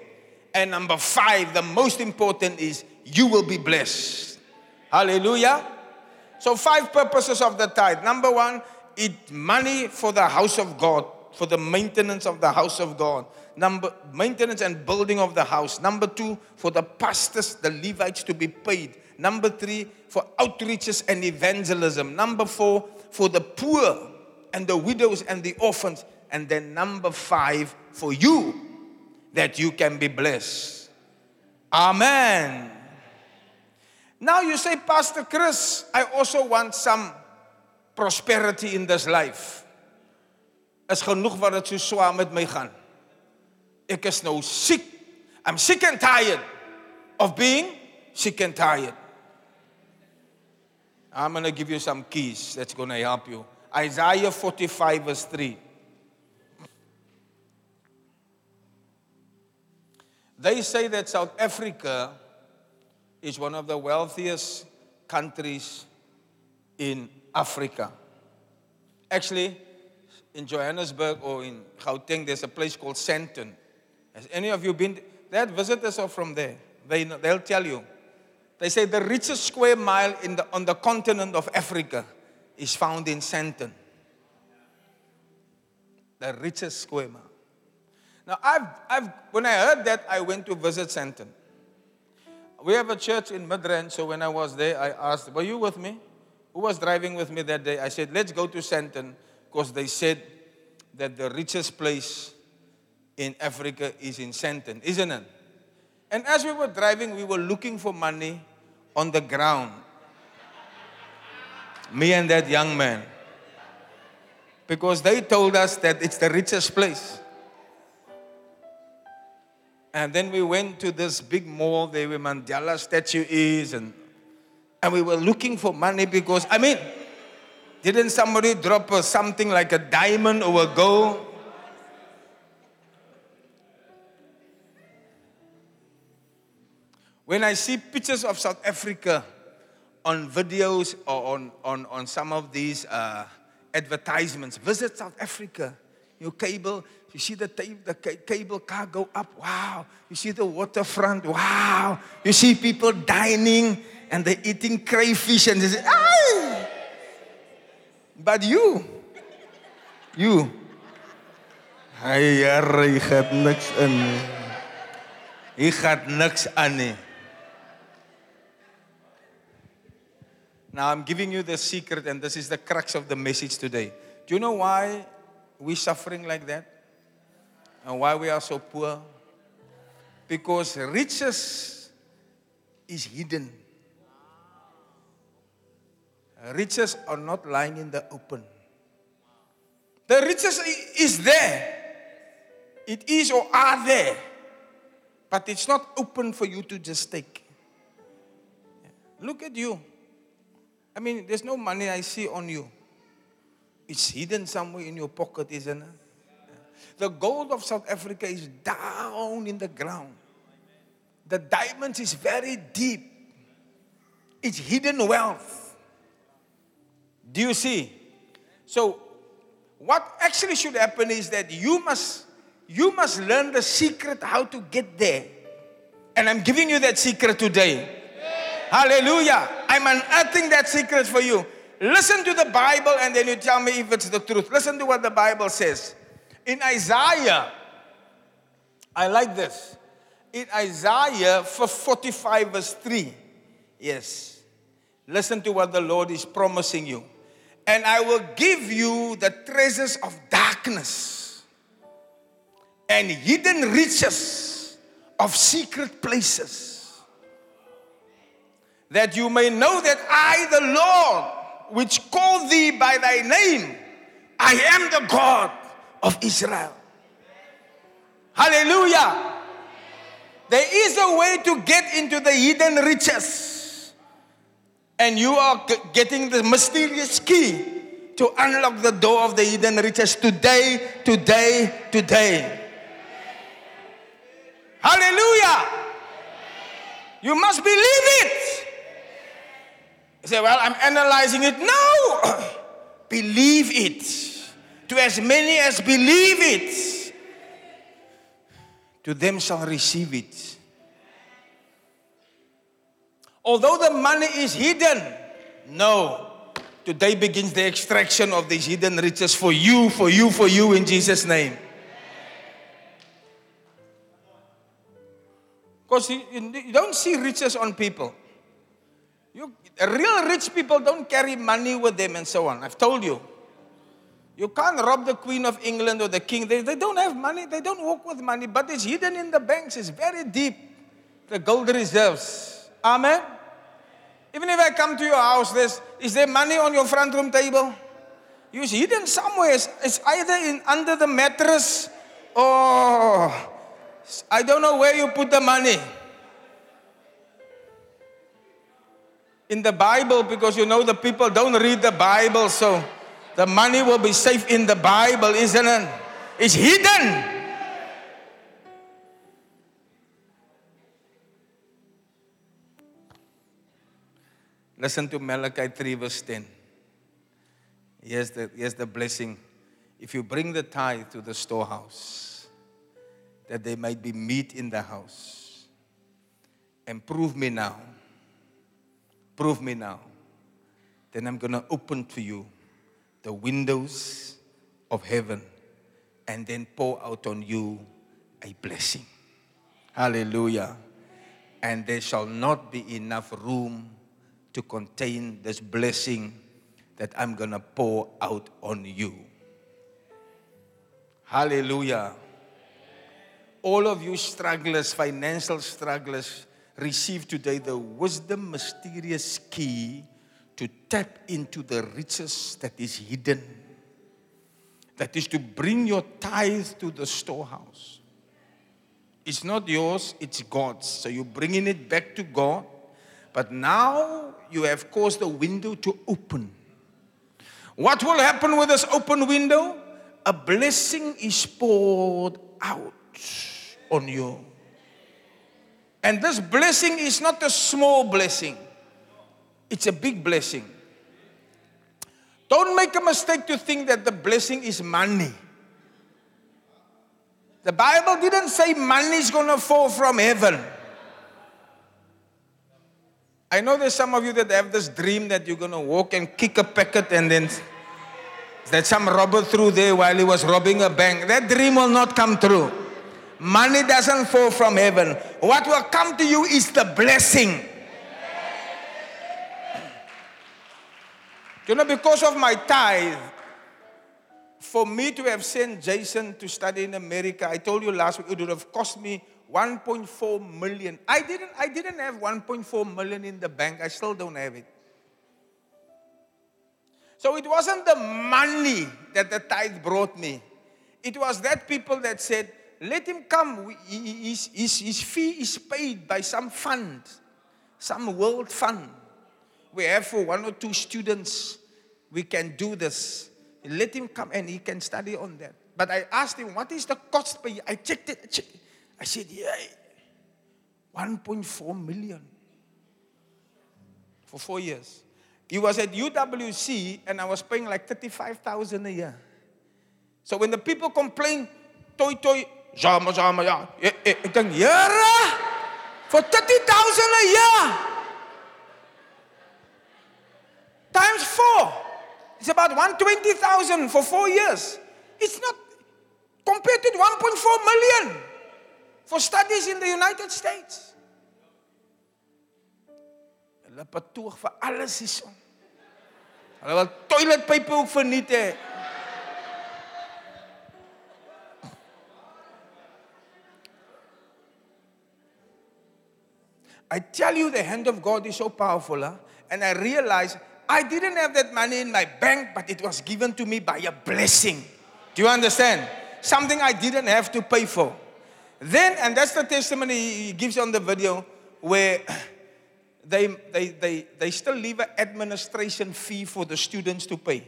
And number five, the most important is you will be blessed. Hallelujah. So, five purposes of the tithe. Number one, it money for the house of God, for the maintenance of the house of God. Number maintenance and building of the house. Number two, for the pastors, the Levites to be paid. Number three, for outreaches and evangelism. Number four, for the poor and the widows and the orphans. And then number five, for you, that you can be blessed. Amen. Now you say, Pastor Chris, I also want some prosperity in this life. Is genoeg wat dit so swaar met my gaan. Ek is nou siek. I'm sick and tired of being sick and tired. I'm going to give you some keys that's going to help you. Isaiah 45 verse 3. They say that South Africa is one of the wealthiest countries in Africa. Actually, in Johannesburg or in Gauteng, there's a place called Sandton. Has any of you been? Had visitors are from there. They, they'll tell you. They say the richest square mile the, on the continent of Africa is found in Sandton. The richest square mile. Now, I've, I've, when I heard that, I went to visit Sandton. We have a church in Midrand, so when I was there, I asked, Were you with me? Who was driving with me that day? I said, Let's go to Sandton, because they said that the richest place in Africa is in Sandton, isn't it? And as we were driving, we were looking for money on the ground. Me and that young man. Because they told us that it's the richest place. And then we went to this big mall there where Mandela statue is, and, and we were looking for money because, I mean, didn't somebody drop something like a diamond or a gold? When I see pictures of South Africa on videos or on, on, on some of these uh, advertisements, visit South Africa, your cable, you see the, the cable car go up. Wow. You see the waterfront. Wow. You see people dining and they're eating crayfish and they say, Ay! But you, you, hy jare, jy gaat niks in. Jy gaat niks aan nie. Now I'm giving you the secret and this is the crux of the message today. Do you know why we're suffering like that? and why we are so poor? Because riches is hidden. Riches are not lying in the open. The riches is there. It is or are there. But it's not open for you to just take. Look at you. I mean, there's no money I see on you. It's hidden somewhere in your pocket, isn't it? The gold of South Africa is down in the ground. The diamonds is very deep. It's hidden wealth. Do you see? So, what actually should happen is that you must you must learn the secret how to get there. And I'm giving you that secret today. Yeah. Hallelujah. I'm unearthing that secret for you. Listen to the Bible and then you tell me if it's the truth. Listen to what the Bible says. In Isaiah, I like this. In Isaiah 45, verse 3, yes, listen to what the Lord is promising you. And I will give you the treasures of darkness and hidden riches of secret places, that you may know that I, the Lord, which call thee by thy name, I am the God of Israel. Hallelujah. There is a way to get into the hidden riches. And you are getting the mysterious key to unlock the door of the hidden riches today, today, today. Hallelujah. You must believe it. You say, Well, I'm analyzing it. No. believe it to as many as believe it to them shall receive it. Although the money is hidden, no. Today begins the extraction of these hidden riches for you, for you, for you in Jesus' name. Because you, you don't see riches on people. Real rich people don't carry money with them and so on. I've told you. You can't rob the Queen of England or the King. They, they don't have money. They don't walk with money, but it's hidden in the banks. It's very deep. The gold reserves. Amen. Even if I come to your house, there's, is there money on your front room table? It's hidden somewhere. It's either in under the mattress or I don't know where you put the money. In the Bible, because you know the people don't read the Bible, so the money will be safe in the Bible, isn't it? It's hidden. Listen to Malachi 3, verse 10. Here's the, here's the blessing. If you bring the tithe to the storehouse, that there might be meat in the house. And prove me now. Prove me now. Then I'm going to open to you the windows of heaven and then pour out on you a blessing. Hallelujah. And there shall not be enough room to contain this blessing that I'm going to pour out on you. Hallelujah all of you strugglers, financial strugglers, receive today the wisdom mysterious key to tap into the riches that is hidden. That is to bring your tithe to the storehouse. It's not yours, it's God's. So you're bringing it back to God. But now you have caused the window to open. What will happen with this open window? A blessing is poured out on you. And this blessing is not a small blessing, it's a big blessing. Don't make a mistake to think that the blessing is money. The Bible didn't say money is going to fall from heaven. I know there's some of you that have this dream that you're going to walk and kick a packet and then that some robber through there while he was robbing a bank. That dream will not come true. Money doesn't fall from heaven. What will come to you is the blessing. You know, because of my tithe, for me to have sent Jason to study in America, I told you last week it would have cost me 1.4 million. I didn't, I didn't have 1.4 million in the bank. I still don't have it. So it wasn't the money that the tithe brought me. It was that people that said, let him come. His, his, his fee is paid by some fund, some world fund. We have for one or two students, we can do this. Let him come and he can study on that. But I asked him, what is the cost per year? I checked it. I, checked. I said, yeah, 1.4 million for four years. He was at UWC and I was paying like 35,000 a year. So when the people complain, toy, toy, Zama, zama, ja. Ik denk, Here, for 30,000 a year. Times four. It's about 120,000 for four years. It's not compared to 1.4 million for studies in the United States. Hulle betoog vir alles hierson. Hulle wil toiletpype ook verniet hê. I tell you, the hand of God is so powerful. Huh? And I realized I didn't have that money in my bank, but it was given to me by a blessing. Do you understand? Something I didn't have to pay for. Then, and that's the testimony he gives on the video, where they, they, they, they still leave an administration fee for the students to pay.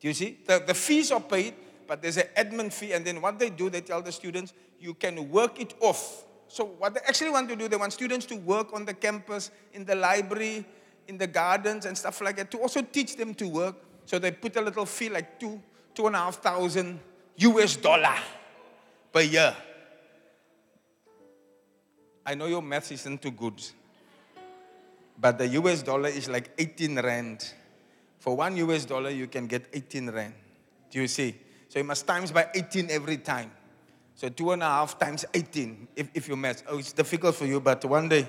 Do you see? The, the fees are paid, but there's an admin fee. And then what they do, they tell the students, you can work it off so, what they actually want to do, they want students to work on the campus, in the library, in the gardens, and stuff like that, to also teach them to work. So, they put a little fee like two, two and a half thousand US dollar per year. I know your math isn't too good, but the US dollar is like 18 rand. For one US dollar, you can get 18 rand. Do you see? So you must times by 18 every time. So two and a half times 18, if, if you mess. Oh, it's difficult for you, but one day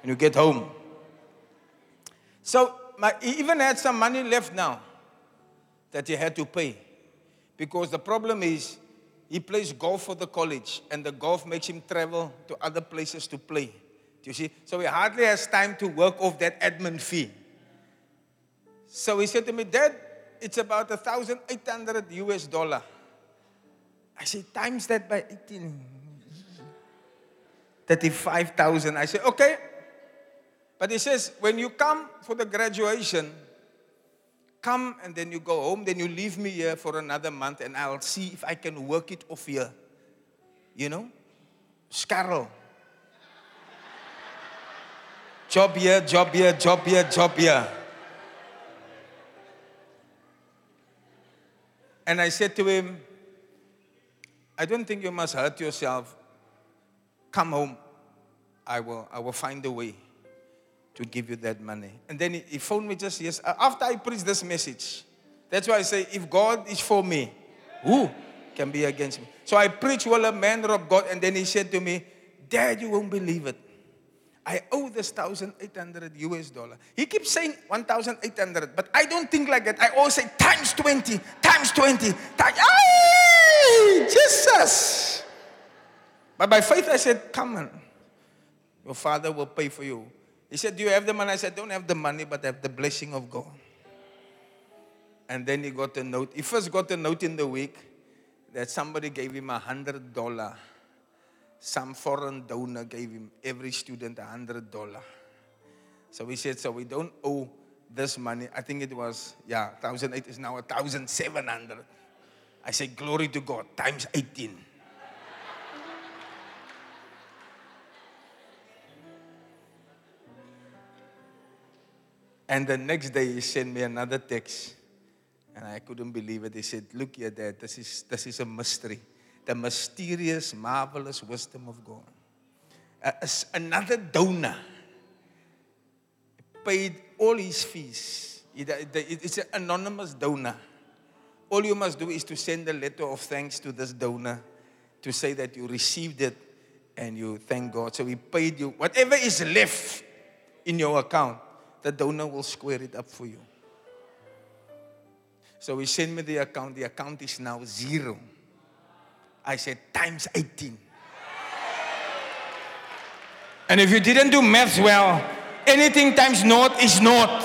when you get home. So my, he even had some money left now that he had to pay. Because the problem is, he plays golf for the college, and the golf makes him travel to other places to play. Do you see? So he hardly has time to work off that admin fee. So he said to me, Dad, it's about a thousand eight hundred US dollar. I said, times that by 18. 35,000. I said, okay. But he says, when you come for the graduation, come and then you go home, then you leave me here for another month and I'll see if I can work it off here. You know? Scarrow. Job here, job here, job here, job here. And I said to him, I don't think you must hurt yourself. Come home. I will, I will find a way to give you that money. And then he, he phoned me just yes uh, after I preached this message. That's why I say, if God is for me, who can be against me? So I preached well a man of God, and then he said to me, Dad, you won't believe it. I owe this 1,800 US dollar. He keeps saying 1,800, but I don't think like that. I always say times 20, times 20, times. Jesus. But by faith, I said, Come on. Your father will pay for you. He said, Do you have the money? I said, Don't have the money, but have the blessing of God. And then he got a note. He first got a note in the week that somebody gave him a hundred dollar. Some foreign donor gave him every student a hundred dollar. So he said, So we don't owe this money. I think it was, yeah, thousand eight is now a thousand seven hundred. I say, Glory to God, times 18. And the next day, he sent me another text. And I couldn't believe it. He said, Look here, Dad, this is, this is a mystery. The mysterious, marvelous wisdom of God. Uh, another donor paid all his fees. It's an anonymous donor. All you must do is to send a letter of thanks to this donor to say that you received it and you thank God. So we paid you whatever is left in your account, the donor will square it up for you. So he sent me the account. The account is now zero. I said times 18. And if you didn't do maths well, anything times naught is naught.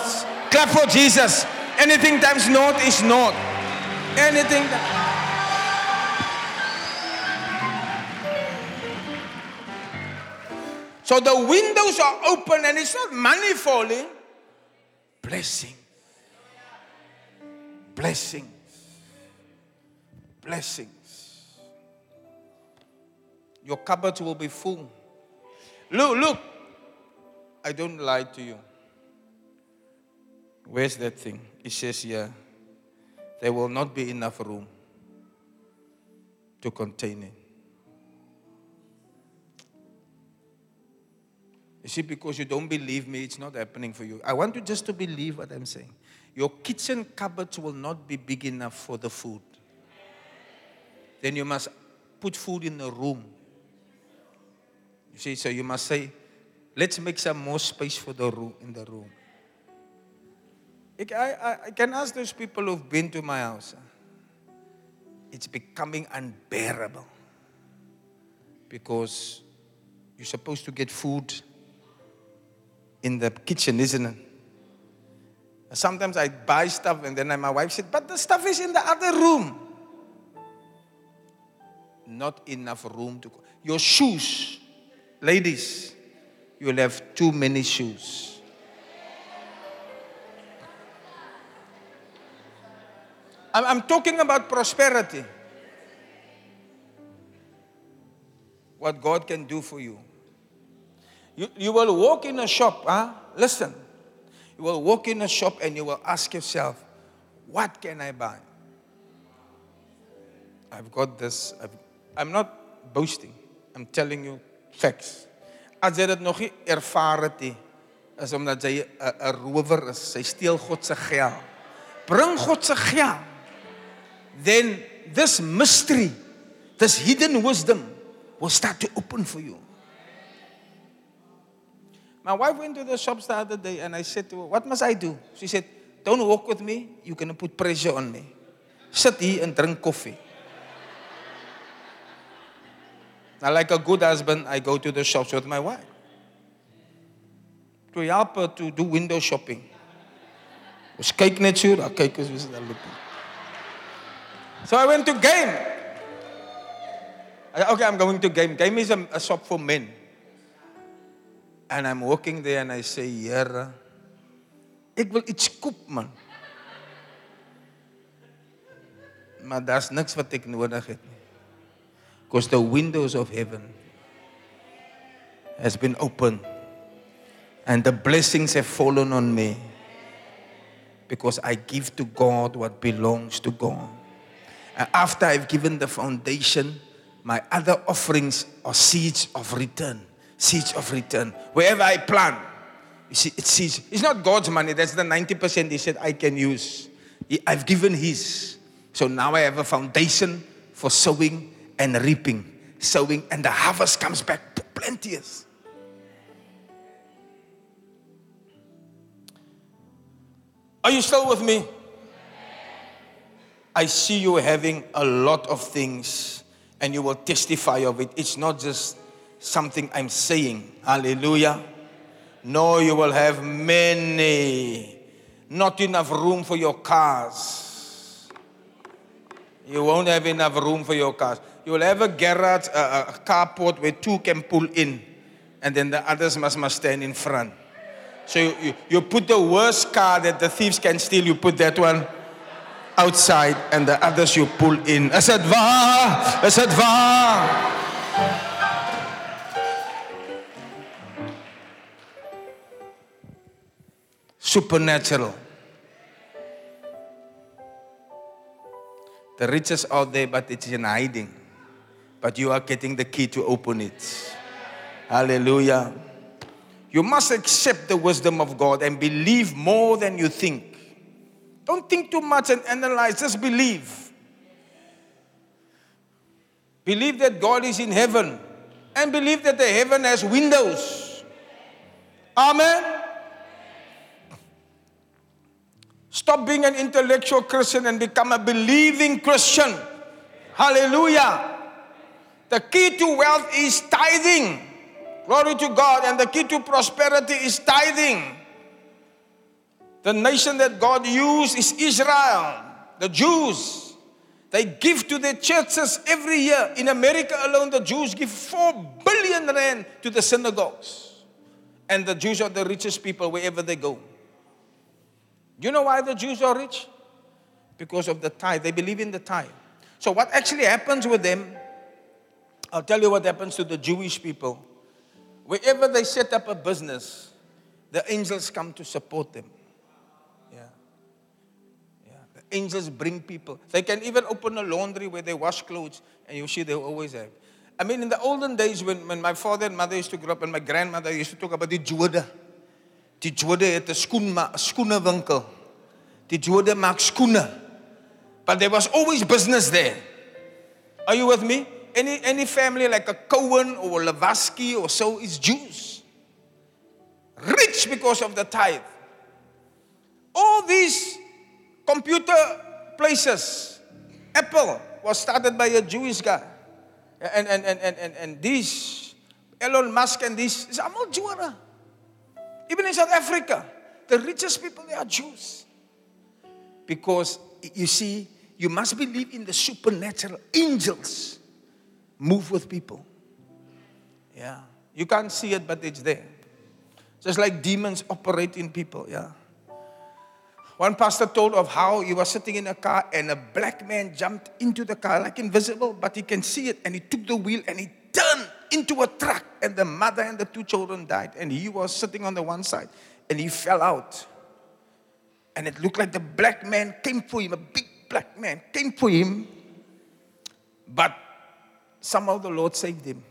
Clap for Jesus. Anything times naught is naught anything that. So the windows are open and it's not money falling, blessing. Blessings. Blessings. Your cupboard will be full. Look, look. I don't lie to you. Where's that thing? It says here there will not be enough room to contain it. You see, because you don't believe me, it's not happening for you. I want you just to believe what I'm saying. Your kitchen cupboards will not be big enough for the food. Then you must put food in the room. You see, so you must say, let's make some more space for the room in the room. I, I, can ask those people who've been to my house. It's becoming unbearable because you're supposed to get food in the kitchen, isn't it? Sometimes I buy stuff and then my wife said, But the stuff is in the other room. Not enough room to. Go. Your shoes, ladies, you'll have too many shoes. I'm talking about prosperity. What God can do for you. You, you will walk in a shop, huh? Listen. You will walk in a shop and you will ask yourself, what can I buy? I've got this. i am not boasting. I'm telling you facts. as jy dit nog nie ervaar het nie, is omdat jy 'n rower is. Sy steel God se geld. Bring God se geld. Then this mystery, this hidden wisdom will start to open for you. My wife went to the shops the other day and I said to her, What must I do? She said, Don't walk with me. You're going to put pressure on me. Sit here and drink coffee. Now, like a good husband, I go to the shops with my wife to help her to do window shopping. Ons kyk net so, dan kyk hoe loop. So I went to game. Said, okay, I'm going to game. Game is a, a shop for men. And I'm walking there and I say, Here, ek wil iets koop man. Maar daar's niks wat ek nodig het. Because the windows of heaven has been opened and the blessings have fallen on me because I give to God what belongs to God. After I've given the foundation, my other offerings are seeds of return. Seeds of return. Wherever I plant, you see, it's seeds. It's not God's money. That's the 90% He said I can use. I've given His. So now I have a foundation for sowing and reaping. Sowing, and the harvest comes back plenteous. Are you still with me? I see you having a lot of things and you will testify of it. It's not just something I'm saying. Hallelujah. No, you will have many. Not enough room for your cars. You won't have enough room for your cars. You will have a garage, a, a carport where two can pull in, and then the others must, must stand in front. So you, you, you put the worst car that the thieves can steal, you put that one outside, and the others you pull in. I said, waar? I said, waar? Supernatural. The riches are there, but it's in hiding. But you are getting the key to open it. Hallelujah. You must accept the wisdom of God and believe more than you think. Don't think too much and analyze, just believe. Believe that God is in heaven and believe that the heaven has windows. Amen. Stop being an intellectual Christian and become a believing Christian. Hallelujah. The key to wealth is tithing. Glory to God. And the key to prosperity is tithing. The nation that God used is Israel, the Jews. They give to their churches every year. In America alone, the Jews give 4 billion rand to the synagogues. And the Jews are the richest people wherever they go. You know why the Jews are rich? Because of the tithe. They believe in the tithe. So, what actually happens with them, I'll tell you what happens to the Jewish people. Wherever they set up a business, the angels come to support them. The angels bring people. They can even open a laundry where they wash clothes, and you see they always have. I mean, in the olden days, when, when my father and mother used to grow up, and my grandmother used to talk about the Jewada, Jode. Die Jode 'n skoen skoenewinkel. Die Jode maak skoene. But there was always business there. Are you with me? Any any family like a Cohen or a Lavaski or so is Jews. Rich because of the tithe. All these computer places, Apple was started by a Jewish guy. And and and and and, and these Elon Musk and these is allemaal Jode. Even in South Africa, the richest people they are Jews. Because you see, you must believe in the supernatural. Angels move with people. Yeah. You can't see it, but it's there. Just like demons operate in people. Yeah. One pastor told of how he was sitting in a car and a black man jumped into the car, like invisible, but he can see it. And he took the wheel and he turned into a truck. And the mother and the two children died. And he was sitting on the one side and he fell out. And it looked like the black man came for him, a big black man came for him. But somehow the Lord saved him.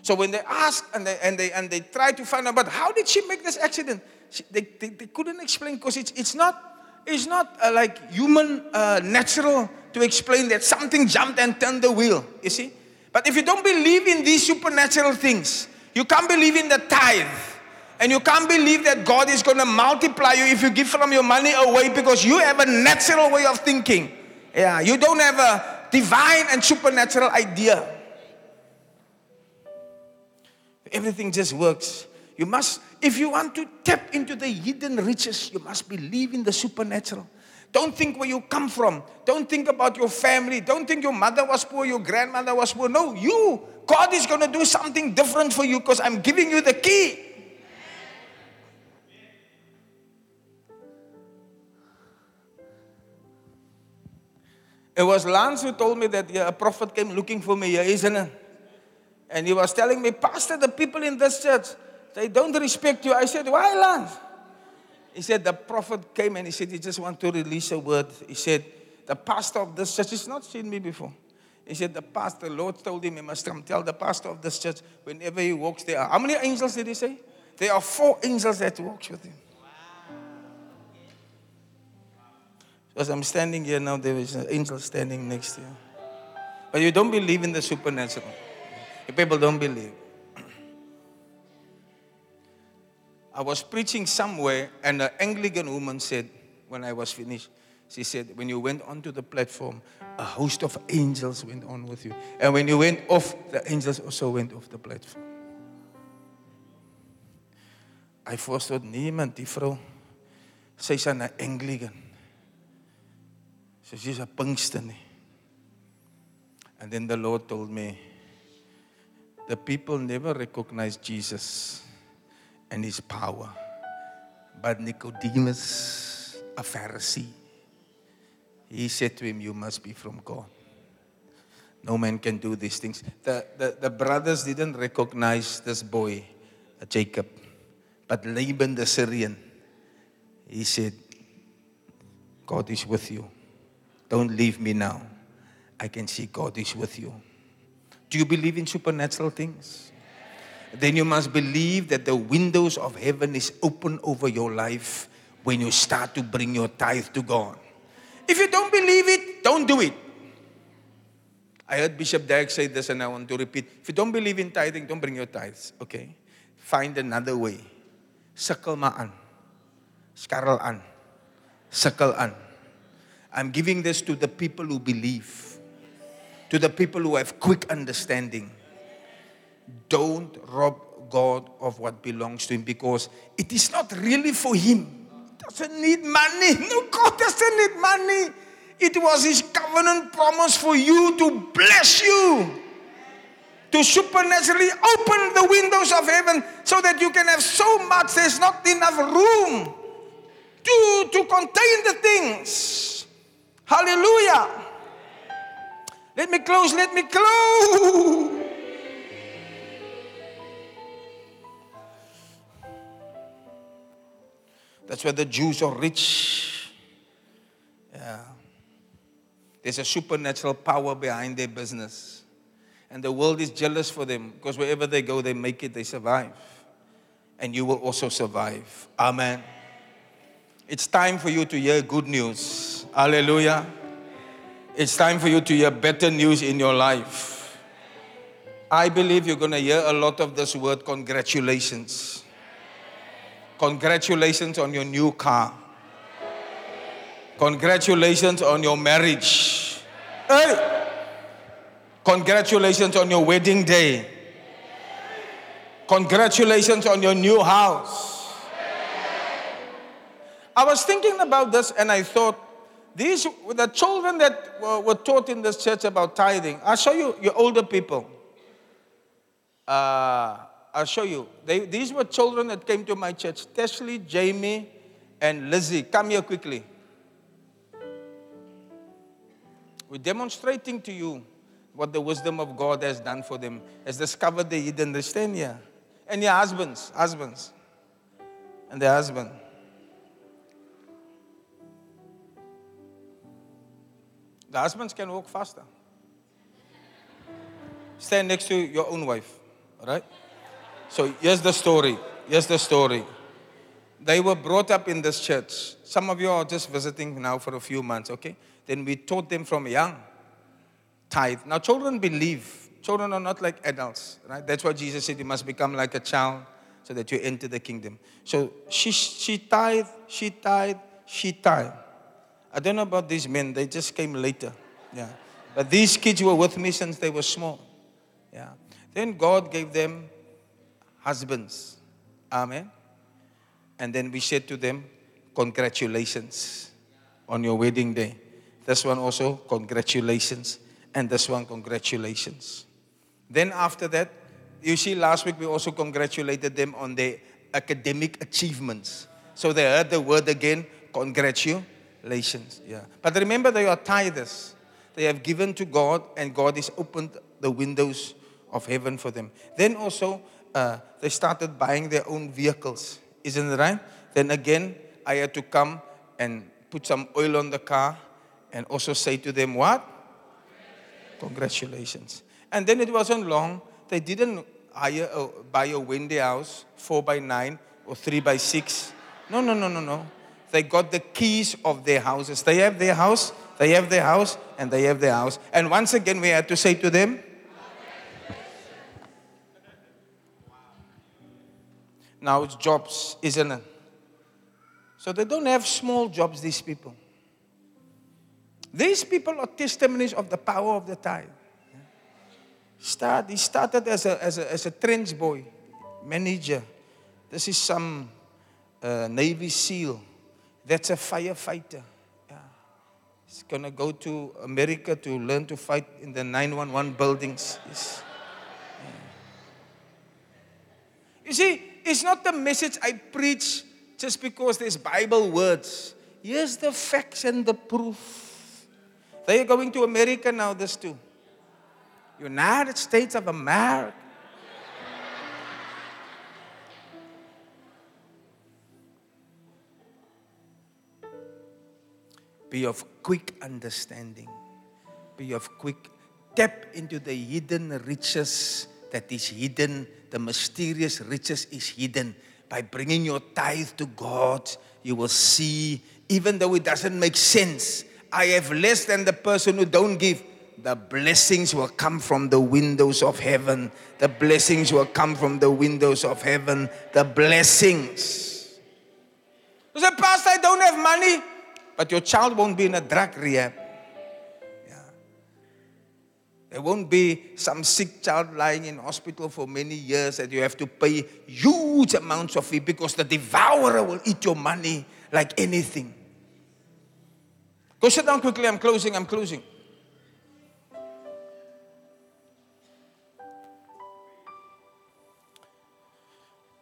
So when they ask and they, and they, and they try to find out, but how did she make this accident? They, they, they couldn't explain because it's, it's not, it's not uh, like human, uh, natural to explain that something jumped and turned the wheel, you see? But if you don't believe in these supernatural things, you can't believe in the tithe. And you can't believe that God is going to multiply you if you give from your money away because you have a natural way of thinking. Yeah, you don't have a divine and supernatural idea. Everything just works. You must, if you want to tap into the hidden riches, you must believe in the supernatural. Don't think where you come from. Don't think about your family. Don't think your mother was poor, your grandmother was poor. No, you. God is going to do something different for you because I'm giving you the key. It was Lance who told me that a prophet came looking for me, yeah, isn't it? And he was telling me, Pastor, the people in this church, they don't respect you. I said, Why, Lance? He said, The prophet came and he said, He just want to release a word. He said, The pastor of this church, has not seen me before. He said, The pastor, the Lord told him he must come tell the pastor of this church whenever he walks there. How many angels did he say? There are four angels that walks with him. As I'm standing here now, there is an angel standing next to you. But you don't believe in the supernatural. You people don't believe. I was preaching somewhere, and an Anglican woman said, when I was finished, she said, when you went onto the platform, a host of angels went on with you. And when you went off, the angels also went off the platform. I voorstel niemand die vrou. Sy's 'n Anglican. So she's a Pinkston. And then the Lord told me, the people never recognize Jesus and his power. But Nicodemus, a Pharisee, he said to him, You must be from God. No man can do these things. The, the, the brothers didn't recognize this boy, uh, Jacob, but Laban the Syrian, he said, God is with you. Don't leave me now. I can see God is with you. Do you believe in supernatural things? Then you must believe that the windows of heaven is open over your life when you start to bring your tithe to God. If you don't believe it, don't do it. I heard Bishop Derek say this and I want to repeat. If you don't believe in tithing, don't bring your tithes, okay? Find another way. Sukkel maar aan. Skarrel aan. Sukkel aan. I'm giving this to the people who believe, to the people who have quick understanding. Don't rob God of what belongs to Him because it is not really for Him. Doesn't need money. No, God doesn't need money. It was His covenant promise for you to bless you, to supernaturally open the windows of heaven so that you can have so much, there's not enough room to, to contain the things. Hallelujah. Let me close, let me close. That's why the Jews are rich. Yeah. There's a supernatural power behind their business. And the world is jealous for them because wherever they go, they make it, they survive. And you will also survive. Amen. It's time for you to hear good news. Hallelujah. It's time for you to hear better news in your life. I believe you're going to hear a lot of this word congratulations. Congratulations on your new car. Congratulations on your marriage. Hey! Congratulations on your wedding day. Congratulations on your new house. I was thinking about this and I thought, these, the children that were, were taught in this church about tithing, I'll show you your older people. Uh, I'll show you. They, these were children that came to my church. Teshley, Jamie, and Lizzie. Come here quickly. We're demonstrating to you what the wisdom of God has done for them, has discovered the hidden. They stand here. And your husbands, husbands, and their husband. The husbands can walk faster. Stand next to your own wife. All right? So here's the story. Here's the story. They were brought up in this church. Some of you are just visiting now for a few months, okay? Then we taught them from young tithe. Now, children believe. Children are not like adults, right? That's why Jesus said you must become like a child so that you enter the kingdom. So she, she tithe, she tithe, she tithe. I don't know about these men, they just came later. Yeah. But these kids were with me since they were small. Yeah. Then God gave them husbands. Amen. And then we said to them, Congratulations on your wedding day. This one also, congratulations. And this one, congratulations. Then after that, you see, last week we also congratulated them on their academic achievements. So they heard the word again, congratulations. Yeah. But remember, they are tithers. They have given to God, and God has opened the windows of heaven for them. Then also, uh, they started buying their own vehicles. Isn't it right? Then again, I had to come and put some oil on the car and also say to them, What? Congratulations. And then it wasn't long. They didn't hire a, buy a windy house, four by nine or three by six. No, no, no, no, no. They got the keys of their houses. They have their house, they have their house, and they have their house. And once again, we had to say to them, Now it's jobs, isn't it? So they don't have small jobs, these people. These people are testimonies of the power of the tithe. Start, he started as a, as a, as a trench boy, manager. This is some uh, Navy SEAL. That's a firefighter. Yeah. He's going to go to America to learn to fight in the 911 buildings. Yeah. You see, it's not the message I preach just because there's Bible words. Here's the facts and the proof. They are going to America now, this too. United States of America. Be of quick understanding. Be of quick. Tap into the hidden riches that is hidden. The mysterious riches is hidden. By bringing your tithe to God, you will see, even though it doesn't make sense, I have less than the person who don't give the blessings will come from the windows of heaven. The blessings will come from the windows of heaven. The blessings. You say, Pastor, I don't have money, but your child won't be in a drug rehab. There won't be some sick child lying in hospital for many years that you have to pay huge amounts of fee because the devourer will eat your money like anything. Go sit down quickly. I'm closing. I'm closing.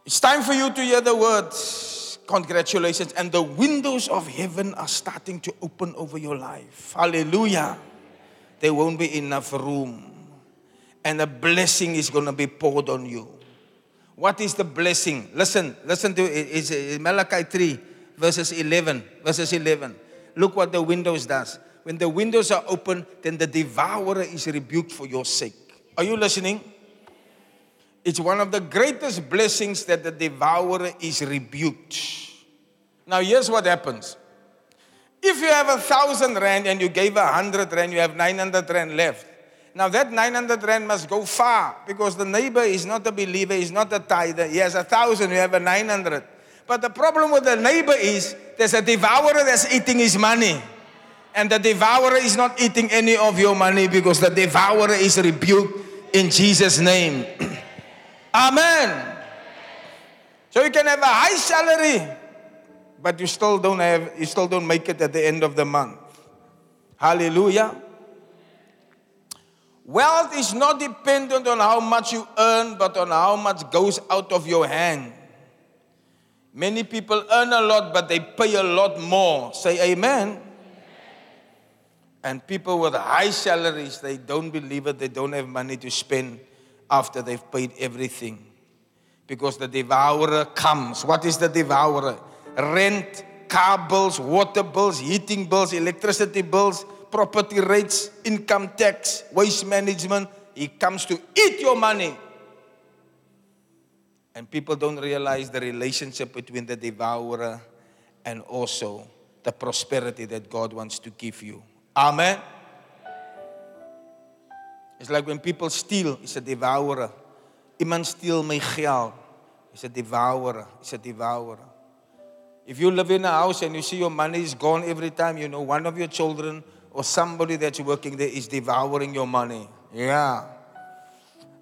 It's time for you to hear the words. Congratulations. And the windows of heaven are starting to open over your life. Hallelujah. There won't be enough room. And a blessing is going to be poured on you. What is the blessing? Listen, listen to it. It's Malachi 3, verses 11. Verses 11. Look what the windows does. When the windows are open, then the devourer is rebuked for your sake. Are you listening? It's one of the greatest blessings that the devourer is rebuked. Now, here's what happens. If you have a thousand rand and you gave a hundred rand, you have 900 rand left. Now, that 900 rand must go far because the neighbor is not a believer, he's not a tither. He has a thousand, you have a 900. But the problem with the neighbor is there's a devourer that's eating his money. And the devourer is not eating any of your money because the devourer is rebuked in Jesus' name. Amen. So you can have a high salary, but you still don't have, you still don't make it at the end of the month. Hallelujah. Wealth is not dependent on how much you earn, but on how much goes out of your hand. Many people earn a lot, but they pay a lot more. Say amen. And people with high salaries, they don't believe it, they don't have money to spend after they've paid everything. Because the devourer comes. What is the devourer? Rent, car bills, water bills, heating bills, electricity bills, property rates, income tax, waste management. He comes to eat your money. And people don't realize the relationship between the devourer and also the prosperity that God wants to give you. Amen. It's like when people steal, it's a devourer. Iemand steal my geld, it's a devourer. It's a devourer. If you live in a house and you see your money is gone every time, you know one of your children or somebody that's working there is devouring your money. Yeah.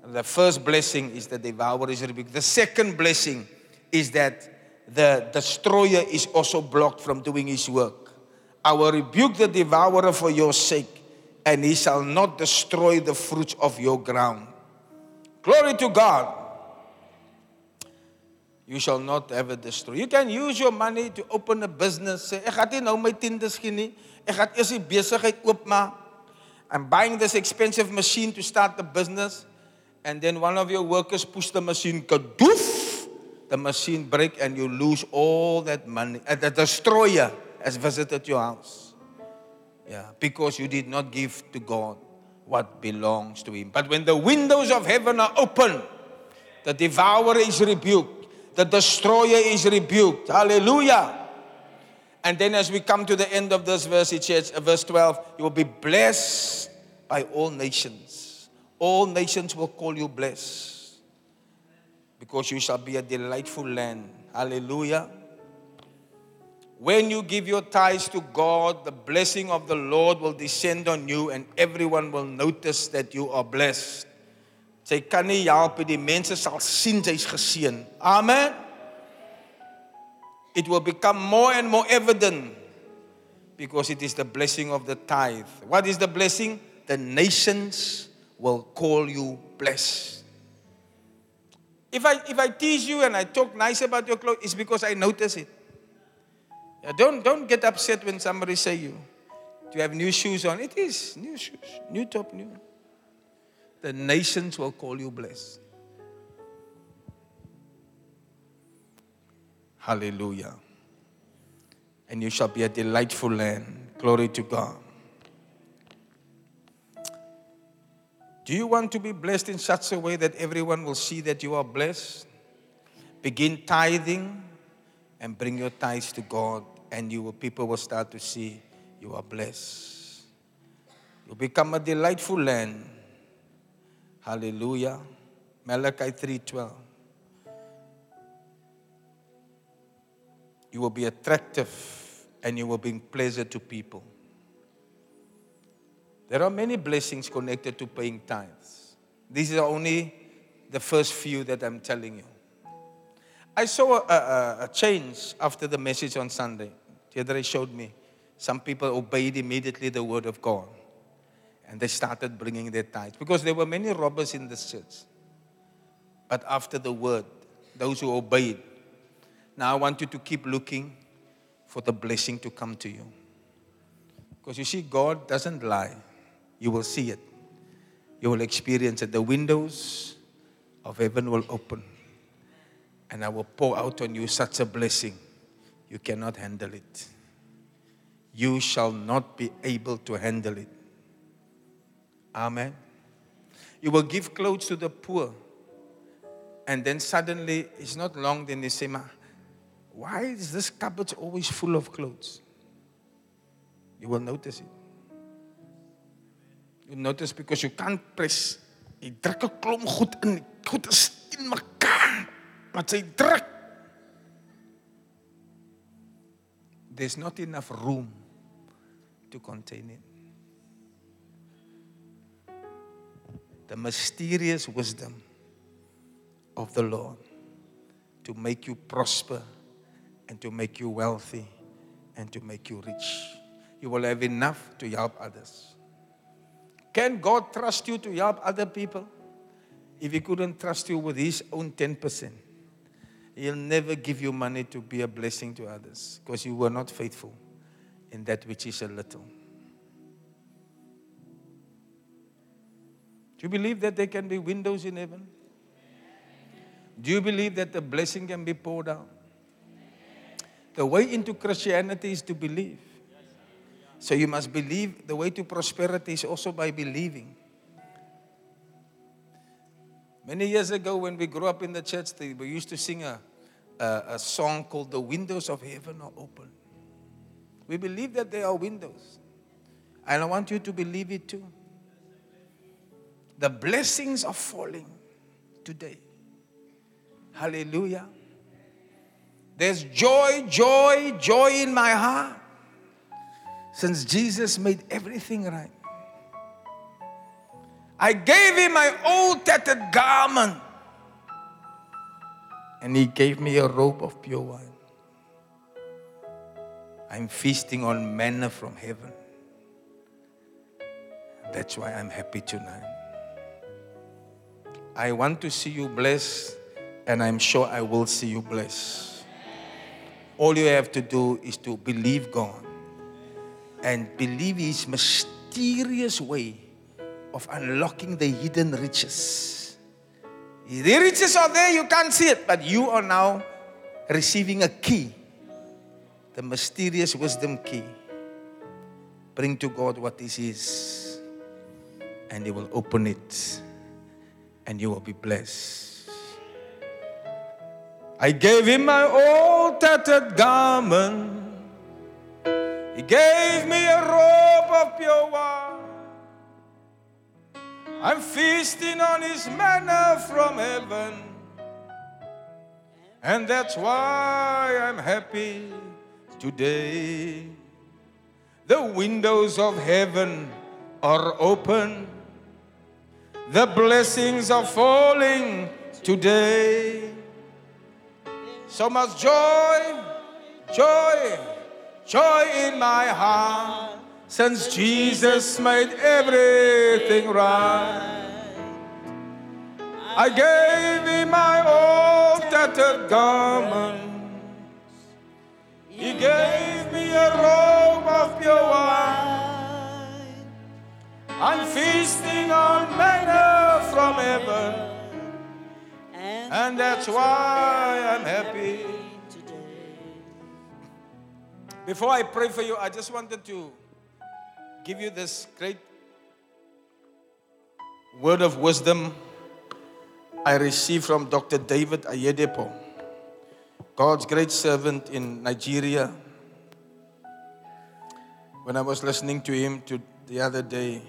The first blessing is the devourer is rebuked. The second blessing is that the destroyer is also blocked from doing his work. I will rebuke the devourer for your sake, and he shall not destroy the fruits of your ground. Glory to God. You shall not ever destroy. You can use your money to open a business. Sê ek gaan nie nou my tiendes gee nie. Ek gaan eers die besigheid oopmaak. I'm buying this expensive machine to start the business and then one of your workers push the machine kadoof. The machine break and you lose all that money. And the destroyer has visited your house. Yeah, because you did not give to God what belongs to him. But when the windows of heaven are open, the devourer is rebuked, the destroyer is rebuked. Hallelujah. And then as we come to the end of this verse, it says, uh, verse 12, you will be blessed by all nations. All nations will call you blessed because you shall be a delightful land. Hallelujah. When you give your tithes to God, the blessing of the Lord will descend on you and everyone will notice that you are blessed. Sy kan nie help die mense sal sien jy's geseën. Amen. It will become more and more evident because it is the blessing of the tithe. What is the blessing? The nations will call you blessed. If I if I tease you and I talk nice about your clothes, it's because I notice it. Don't, don't get upset when somebody say you. Do you have new shoes on? It is new shoes, new top, new. The nations will call you blessed. Hallelujah. And you shall be a delightful land. Glory to God. Do you want to be blessed in such a way that everyone will see that you are blessed? Begin tithing and bring your tithes to God and you will, people will start to see you are blessed. You become a delightful land. Hallelujah. Malachi 3:12. You will be attractive and you will bring pleasure to people. There are many blessings connected to paying tithes. These are only the first few that I'm telling you. I saw a, a, a change after the message on Sunday. Day showed me some people obeyed immediately the word of God. And they started bringing their tithes because there were many robbers in this church. But after the word, those who obeyed, now I want you to keep looking for the blessing to come to you. Because you see, God doesn't lie. You will see it, you will experience it. The windows of heaven will open, and I will pour out on you such a blessing you cannot handle it. You shall not be able to handle it. Amen. You will give clothes to the poor. And then suddenly, it's not long, then they say, Ma, why is this cupboard always full of clothes? You will notice it. You notice because you can't press. Jy druk 'n klomp goed in. Goed is in mekaar. Wat jy druk. There's not enough room to contain it. The mysterious wisdom of the Lord to make you prosper and to make you wealthy and to make you rich. You will have enough to help others. Can God trust you to help other people? If He couldn't trust you with His own 10%, He'll never give you money to be a blessing to others because you were not faithful in that which is a little. You believe that there can be windows in heaven? Do you believe that the blessing can be poured out? The way into Christianity is to believe. So you must believe. The way to prosperity is also by believing. Many years ago, when we grew up in the church, we used to sing a, a, a song called The Windows of Heaven Are Open. We believe that there are windows. And I want you to believe it too. The blessings are falling today. Hallelujah. There's joy, joy, joy in my heart since Jesus made everything right. I gave him my old tattered garment, and he gave me a robe of pure wine. I'm feasting on manna from heaven. That's why I'm happy tonight. I want to see you blessed, and I'm sure I will see you blessed. All you have to do is to believe God and believe His mysterious way of unlocking the hidden riches. The riches are there, you can't see it, but you are now receiving a key, the mysterious wisdom key. Bring to God what this is, and He will open it, and you will be blessed. I gave Him my old tattered garment. He gave me a robe of pure wine. I'm feasting on His manna from heaven. And that's why I'm happy today. The windows of heaven are open. The blessings are falling today. So much joy, joy, joy in my heart since Jesus made everything right. I gave him my old tattered garment. He gave me a robe I'm feasting on manna from heaven. And that's why I'm happy. Today. Before I pray for you, I just wanted to give you this great word of wisdom I received from Dr. David Oyedepo, God's great servant in Nigeria. When I was listening to him to the other day,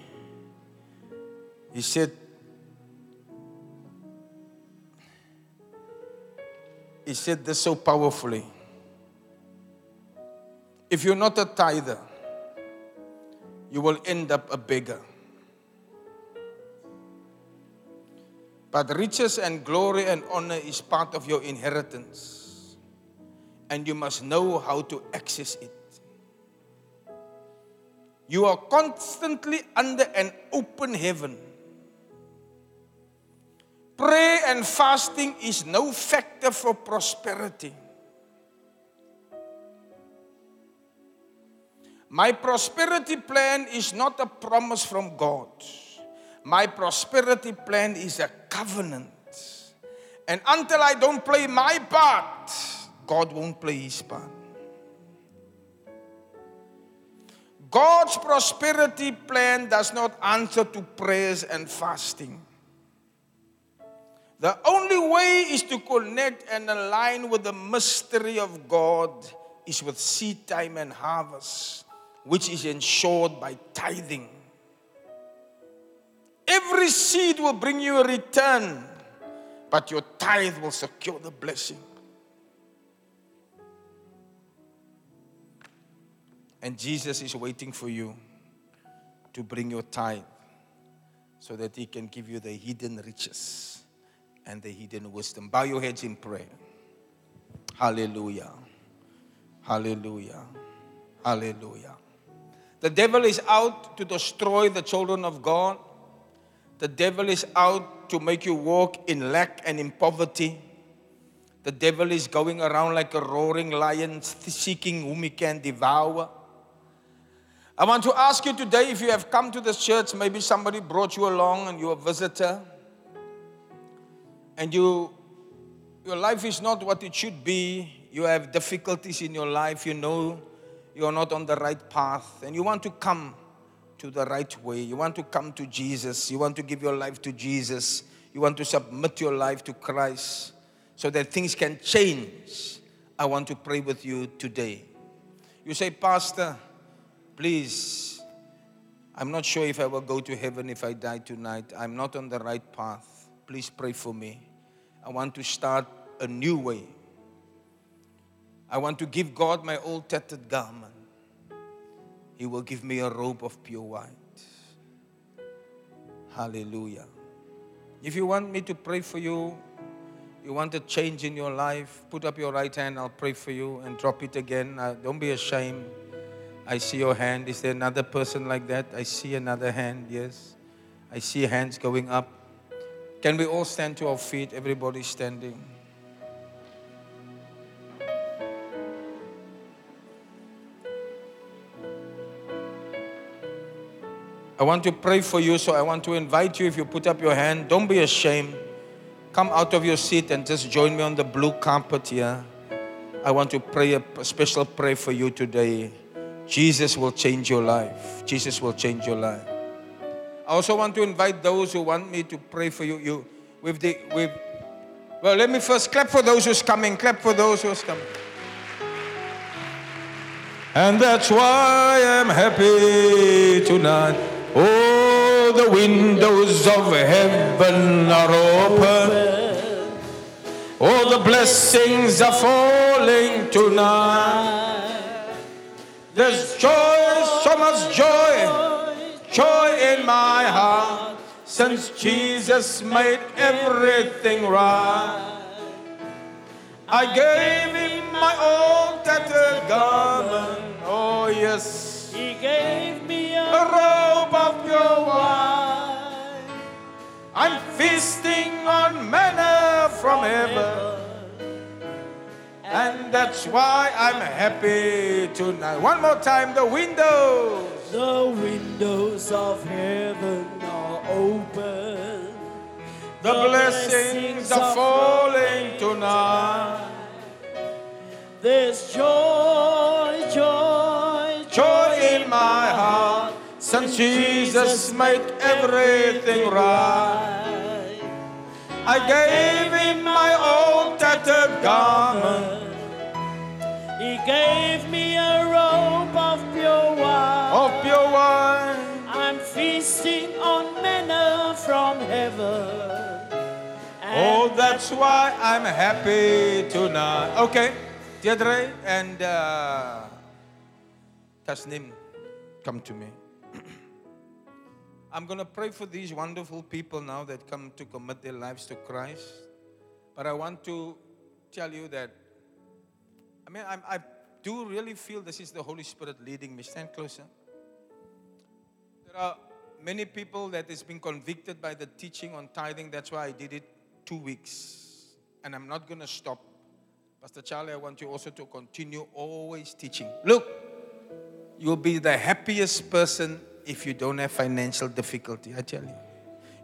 he said, he said this so powerfully. If you're not a tither, you will end up a beggar. But riches and glory and honor is part of your inheritance. And you must know how to access it. You are constantly under an open heaven. Prayer and fasting is no factor for prosperity. My prosperity plan is not a promise from God. My prosperity plan is a covenant. And until I don't play my part, God won't play his part. God's prosperity plan does not answer to prayers and fasting. The only way is to connect and align with the mystery of God is with seed time and harvest, which is ensured by tithing. Every seed will bring you a return, but your tithe will secure the blessing. And Jesus is waiting for you to bring your tithe so that He can give you the hidden riches and the hidden wisdom. Bow your heads in prayer. Hallelujah. Hallelujah. Hallelujah. The devil is out to destroy the children of God. The devil is out to make you walk in lack and in poverty. The devil is going around like a roaring lion, seeking whom he can devour. I want to ask you today if you have come to this church, maybe somebody brought you along and you're a visitor, and you, your life is not what it should be. You have difficulties in your life, you know you're not on the right path, and you want to come to the right way. You want to come to Jesus. You want to give your life to Jesus. you want to submit your life to Christ so that things can change, I want to pray with you today. You say, Pastor, please, I'm not sure if I will go to heaven if I die tonight. I'm not on the right path. Please pray for me. I want to start a new way. I want to give God my old tattered garment. He will give me a robe of pure white. Hallelujah. If you want me to pray for you, you want a change in your life, put up your right hand. I'll pray for you and drop it again. Uh, don't be ashamed. I see your hand. Is there another person like that? I see another hand. Yes. I see hands going up. Can we all stand to our feet? Everybody standing. I want to pray for you, so I want to invite you. If you put up your hand, don't be ashamed. Come out of your seat and just join me on the blue carpet here. I want to pray a special prayer for you today. Jesus will change your life. Jesus will change your life. I also want to invite those who want me to pray for you. You with the with well, let me first clap for those who's coming. Clap for those who's coming. And that's why I'm happy tonight. Oh, the windows of heaven are open. Oh, the blessings are falling tonight. There's joy, so much joy, my heart since Jesus made everything right. I gave him my old tattered garment. Oh, yes. He gave me a A robe of pure white. I'm feasting on manna from heaven. And that's why I'm happy tonight. One more time, the windows. The windows of heaven are open. The blessings are falling tonight. There's joy, joy, Joy in my heart, since Jesus made everything right. I gave him my old tattered garment gave me a robe of pure white. of pure wine. I'm feasting on manna from heaven. Oh, that's why I'm happy tonight. Okay, Deirdre and uh, Tasnim, come to me. I'm going to pray for these wonderful people now that come to commit their lives to Christ. But I want to tell you that, I mean, I'm, I do really feel this is the Holy Spirit leading me. Stand closer. There are many people that has been convicted by the teaching on tithing. That's why I did it two weeks. And I'm not going to stop. Pastor Charlie, I want you also to continue always teaching. Look, you'll be the happiest person if you don't have financial difficulty, I tell you.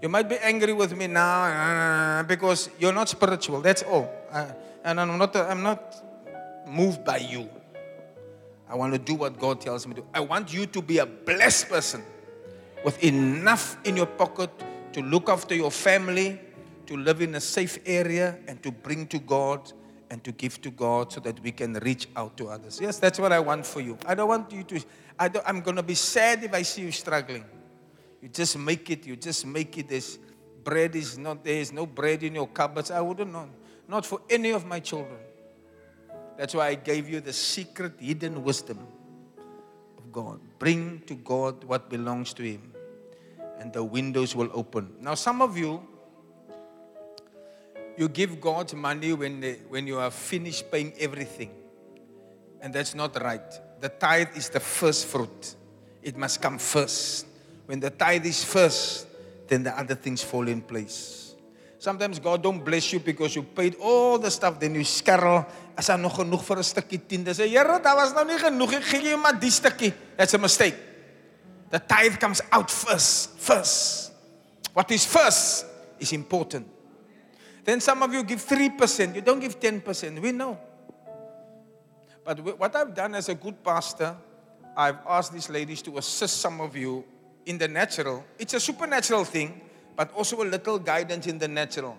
You might be angry with me now uh, because you're not spiritual. That's all. Uh, and I'm not, I'm not moved by you. I want to do what God tells me to. Do. I want you to be a blessed person with enough in your pocket to look after your family, to live in a safe area, and to bring to God and to give to God so that we can reach out to others. Yes, that's what I want for you. I don't want you to, I I'm going to be sad if I see you struggling. You just make it, you just make it. There's bread is not there, there's no bread in your cupboards. I wouldn't know. Not for any of my children. That's why I gave you the secret hidden wisdom of God. Bring to God what belongs to Him, and the windows will open. Now, some of you, you give God money when, they, when you are finished paying everything, and that's not right. The tithe is the first fruit, it must come first. When the tithe is first, then the other things fall in place. Sometimes God don't bless you because you paid all the stuff, then you skarrel, as daar nog genoeg vir 'n stukkie tiende. Sê, Here, daar was nou nie genoeg. Ek gee jou maar die stukkie. That's a mistake. The tithe comes out first. First. What is first is important. Then some of you give 3%. You don't give 10%. We know. But what I've done as a good pastor, I've asked these ladies to assist some of you in the natural. It's a supernatural thing, but also a little guidance in the natural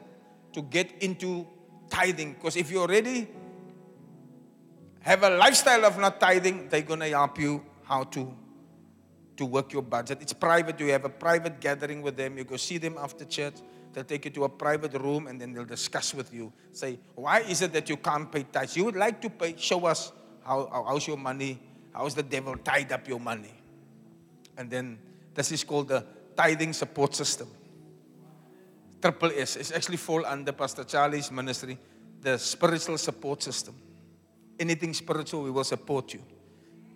to get into tithing. Because if you're already have a lifestyle of not tithing, they're going to help you how to to work your budget. It's private. You have a private gathering with them. You go see them after church. They'll take you to a private room and then they'll discuss with you. Say, why is it that you can't pay tithes? You would like to pay. Show us how, how how's your money. How's the devil tied up your money? And then this is called the tithing support system. Triple S. It's actually fall under Pastor Charlie's ministry, the spiritual support system. Anything spiritual, we will support you.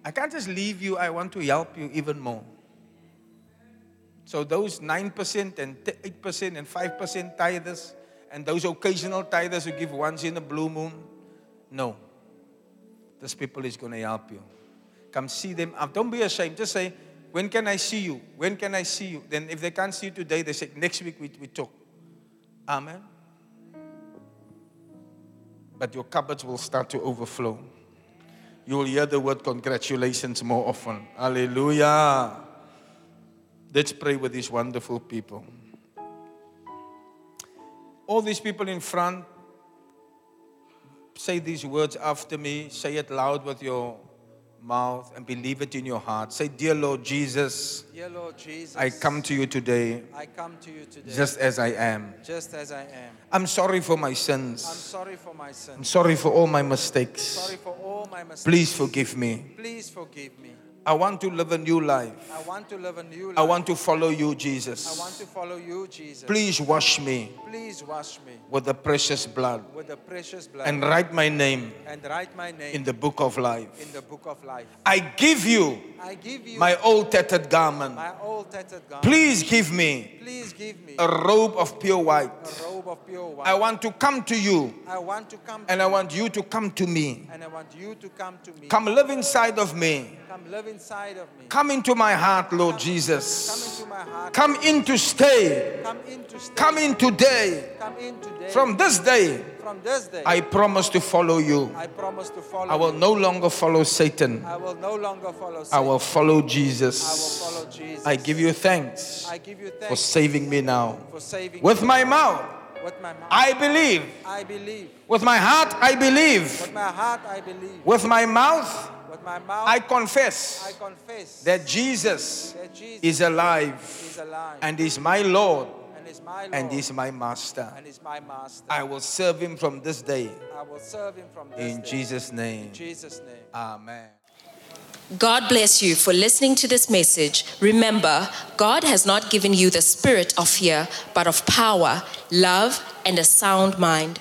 I can't just leave you, I want to help you even more. So those 9% and 8% and 5% tithers, and those occasional tithers who give once in a blue moon, no. This people is going to help you. Come see them. Uh, Don't be ashamed. Just say, when can I see you? When can I see you? Then if they can't see you today, they say, next week we, we talk. Amen. But your cupboards will start to overflow you will hear the word congratulations more often. Hallelujah. Let's pray with these wonderful people. All these people in front, say these words after me. Say it loud with your mouth and believe it in your heart. Say, Dear Lord Jesus, Dear Lord Jesus, I come to you today I come to you today just as I am. just as I am. I'm sorry for my sins. I'm sorry for my sins. I'm sorry for all my mistakes. Sorry for all my mistakes. Please forgive me. Please forgive me. I want to live a new life. I want to live a new life. I want to follow you, Jesus. I want to follow you, Jesus. Please wash me Please wash me with the precious blood with the precious blood and write my name and write my name in the book of life. in the book of life. I give you I give you my old tattered garment. my old tattered garment. Please give me Please give me a robe of pure white. a robe of pure white. I want to come to you I want to come and I want you to come to me. and I want you to come to me. Come live inside of me. Come live inside of me. Come into my heart, Lord Come Jesus. into heart. Come in to stay. Come in to stay. Come in today. Come in today. From this day, From this day, I promise to follow you. I promise to follow I will you. no longer follow Satan. I will no longer follow I will follow Jesus. I will follow Jesus. I give you thanks I give you for thanks saving me now. for saving With me. my mouth, with my mouth. I believe. I believe. With my heart, I believe. With my heart, I believe. With my mouth, With my mouth, I confess I confess that Jesus that Jesus is alive is alive and is my Lord and is my Lord and is my master. and is my master. I will serve him from this day. I will serve him from this In day. Jesus' name. In Jesus' name. Amen. God bless you for listening to this message. Remember, God has not given you the spirit of fear, but of power, love, and a sound mind.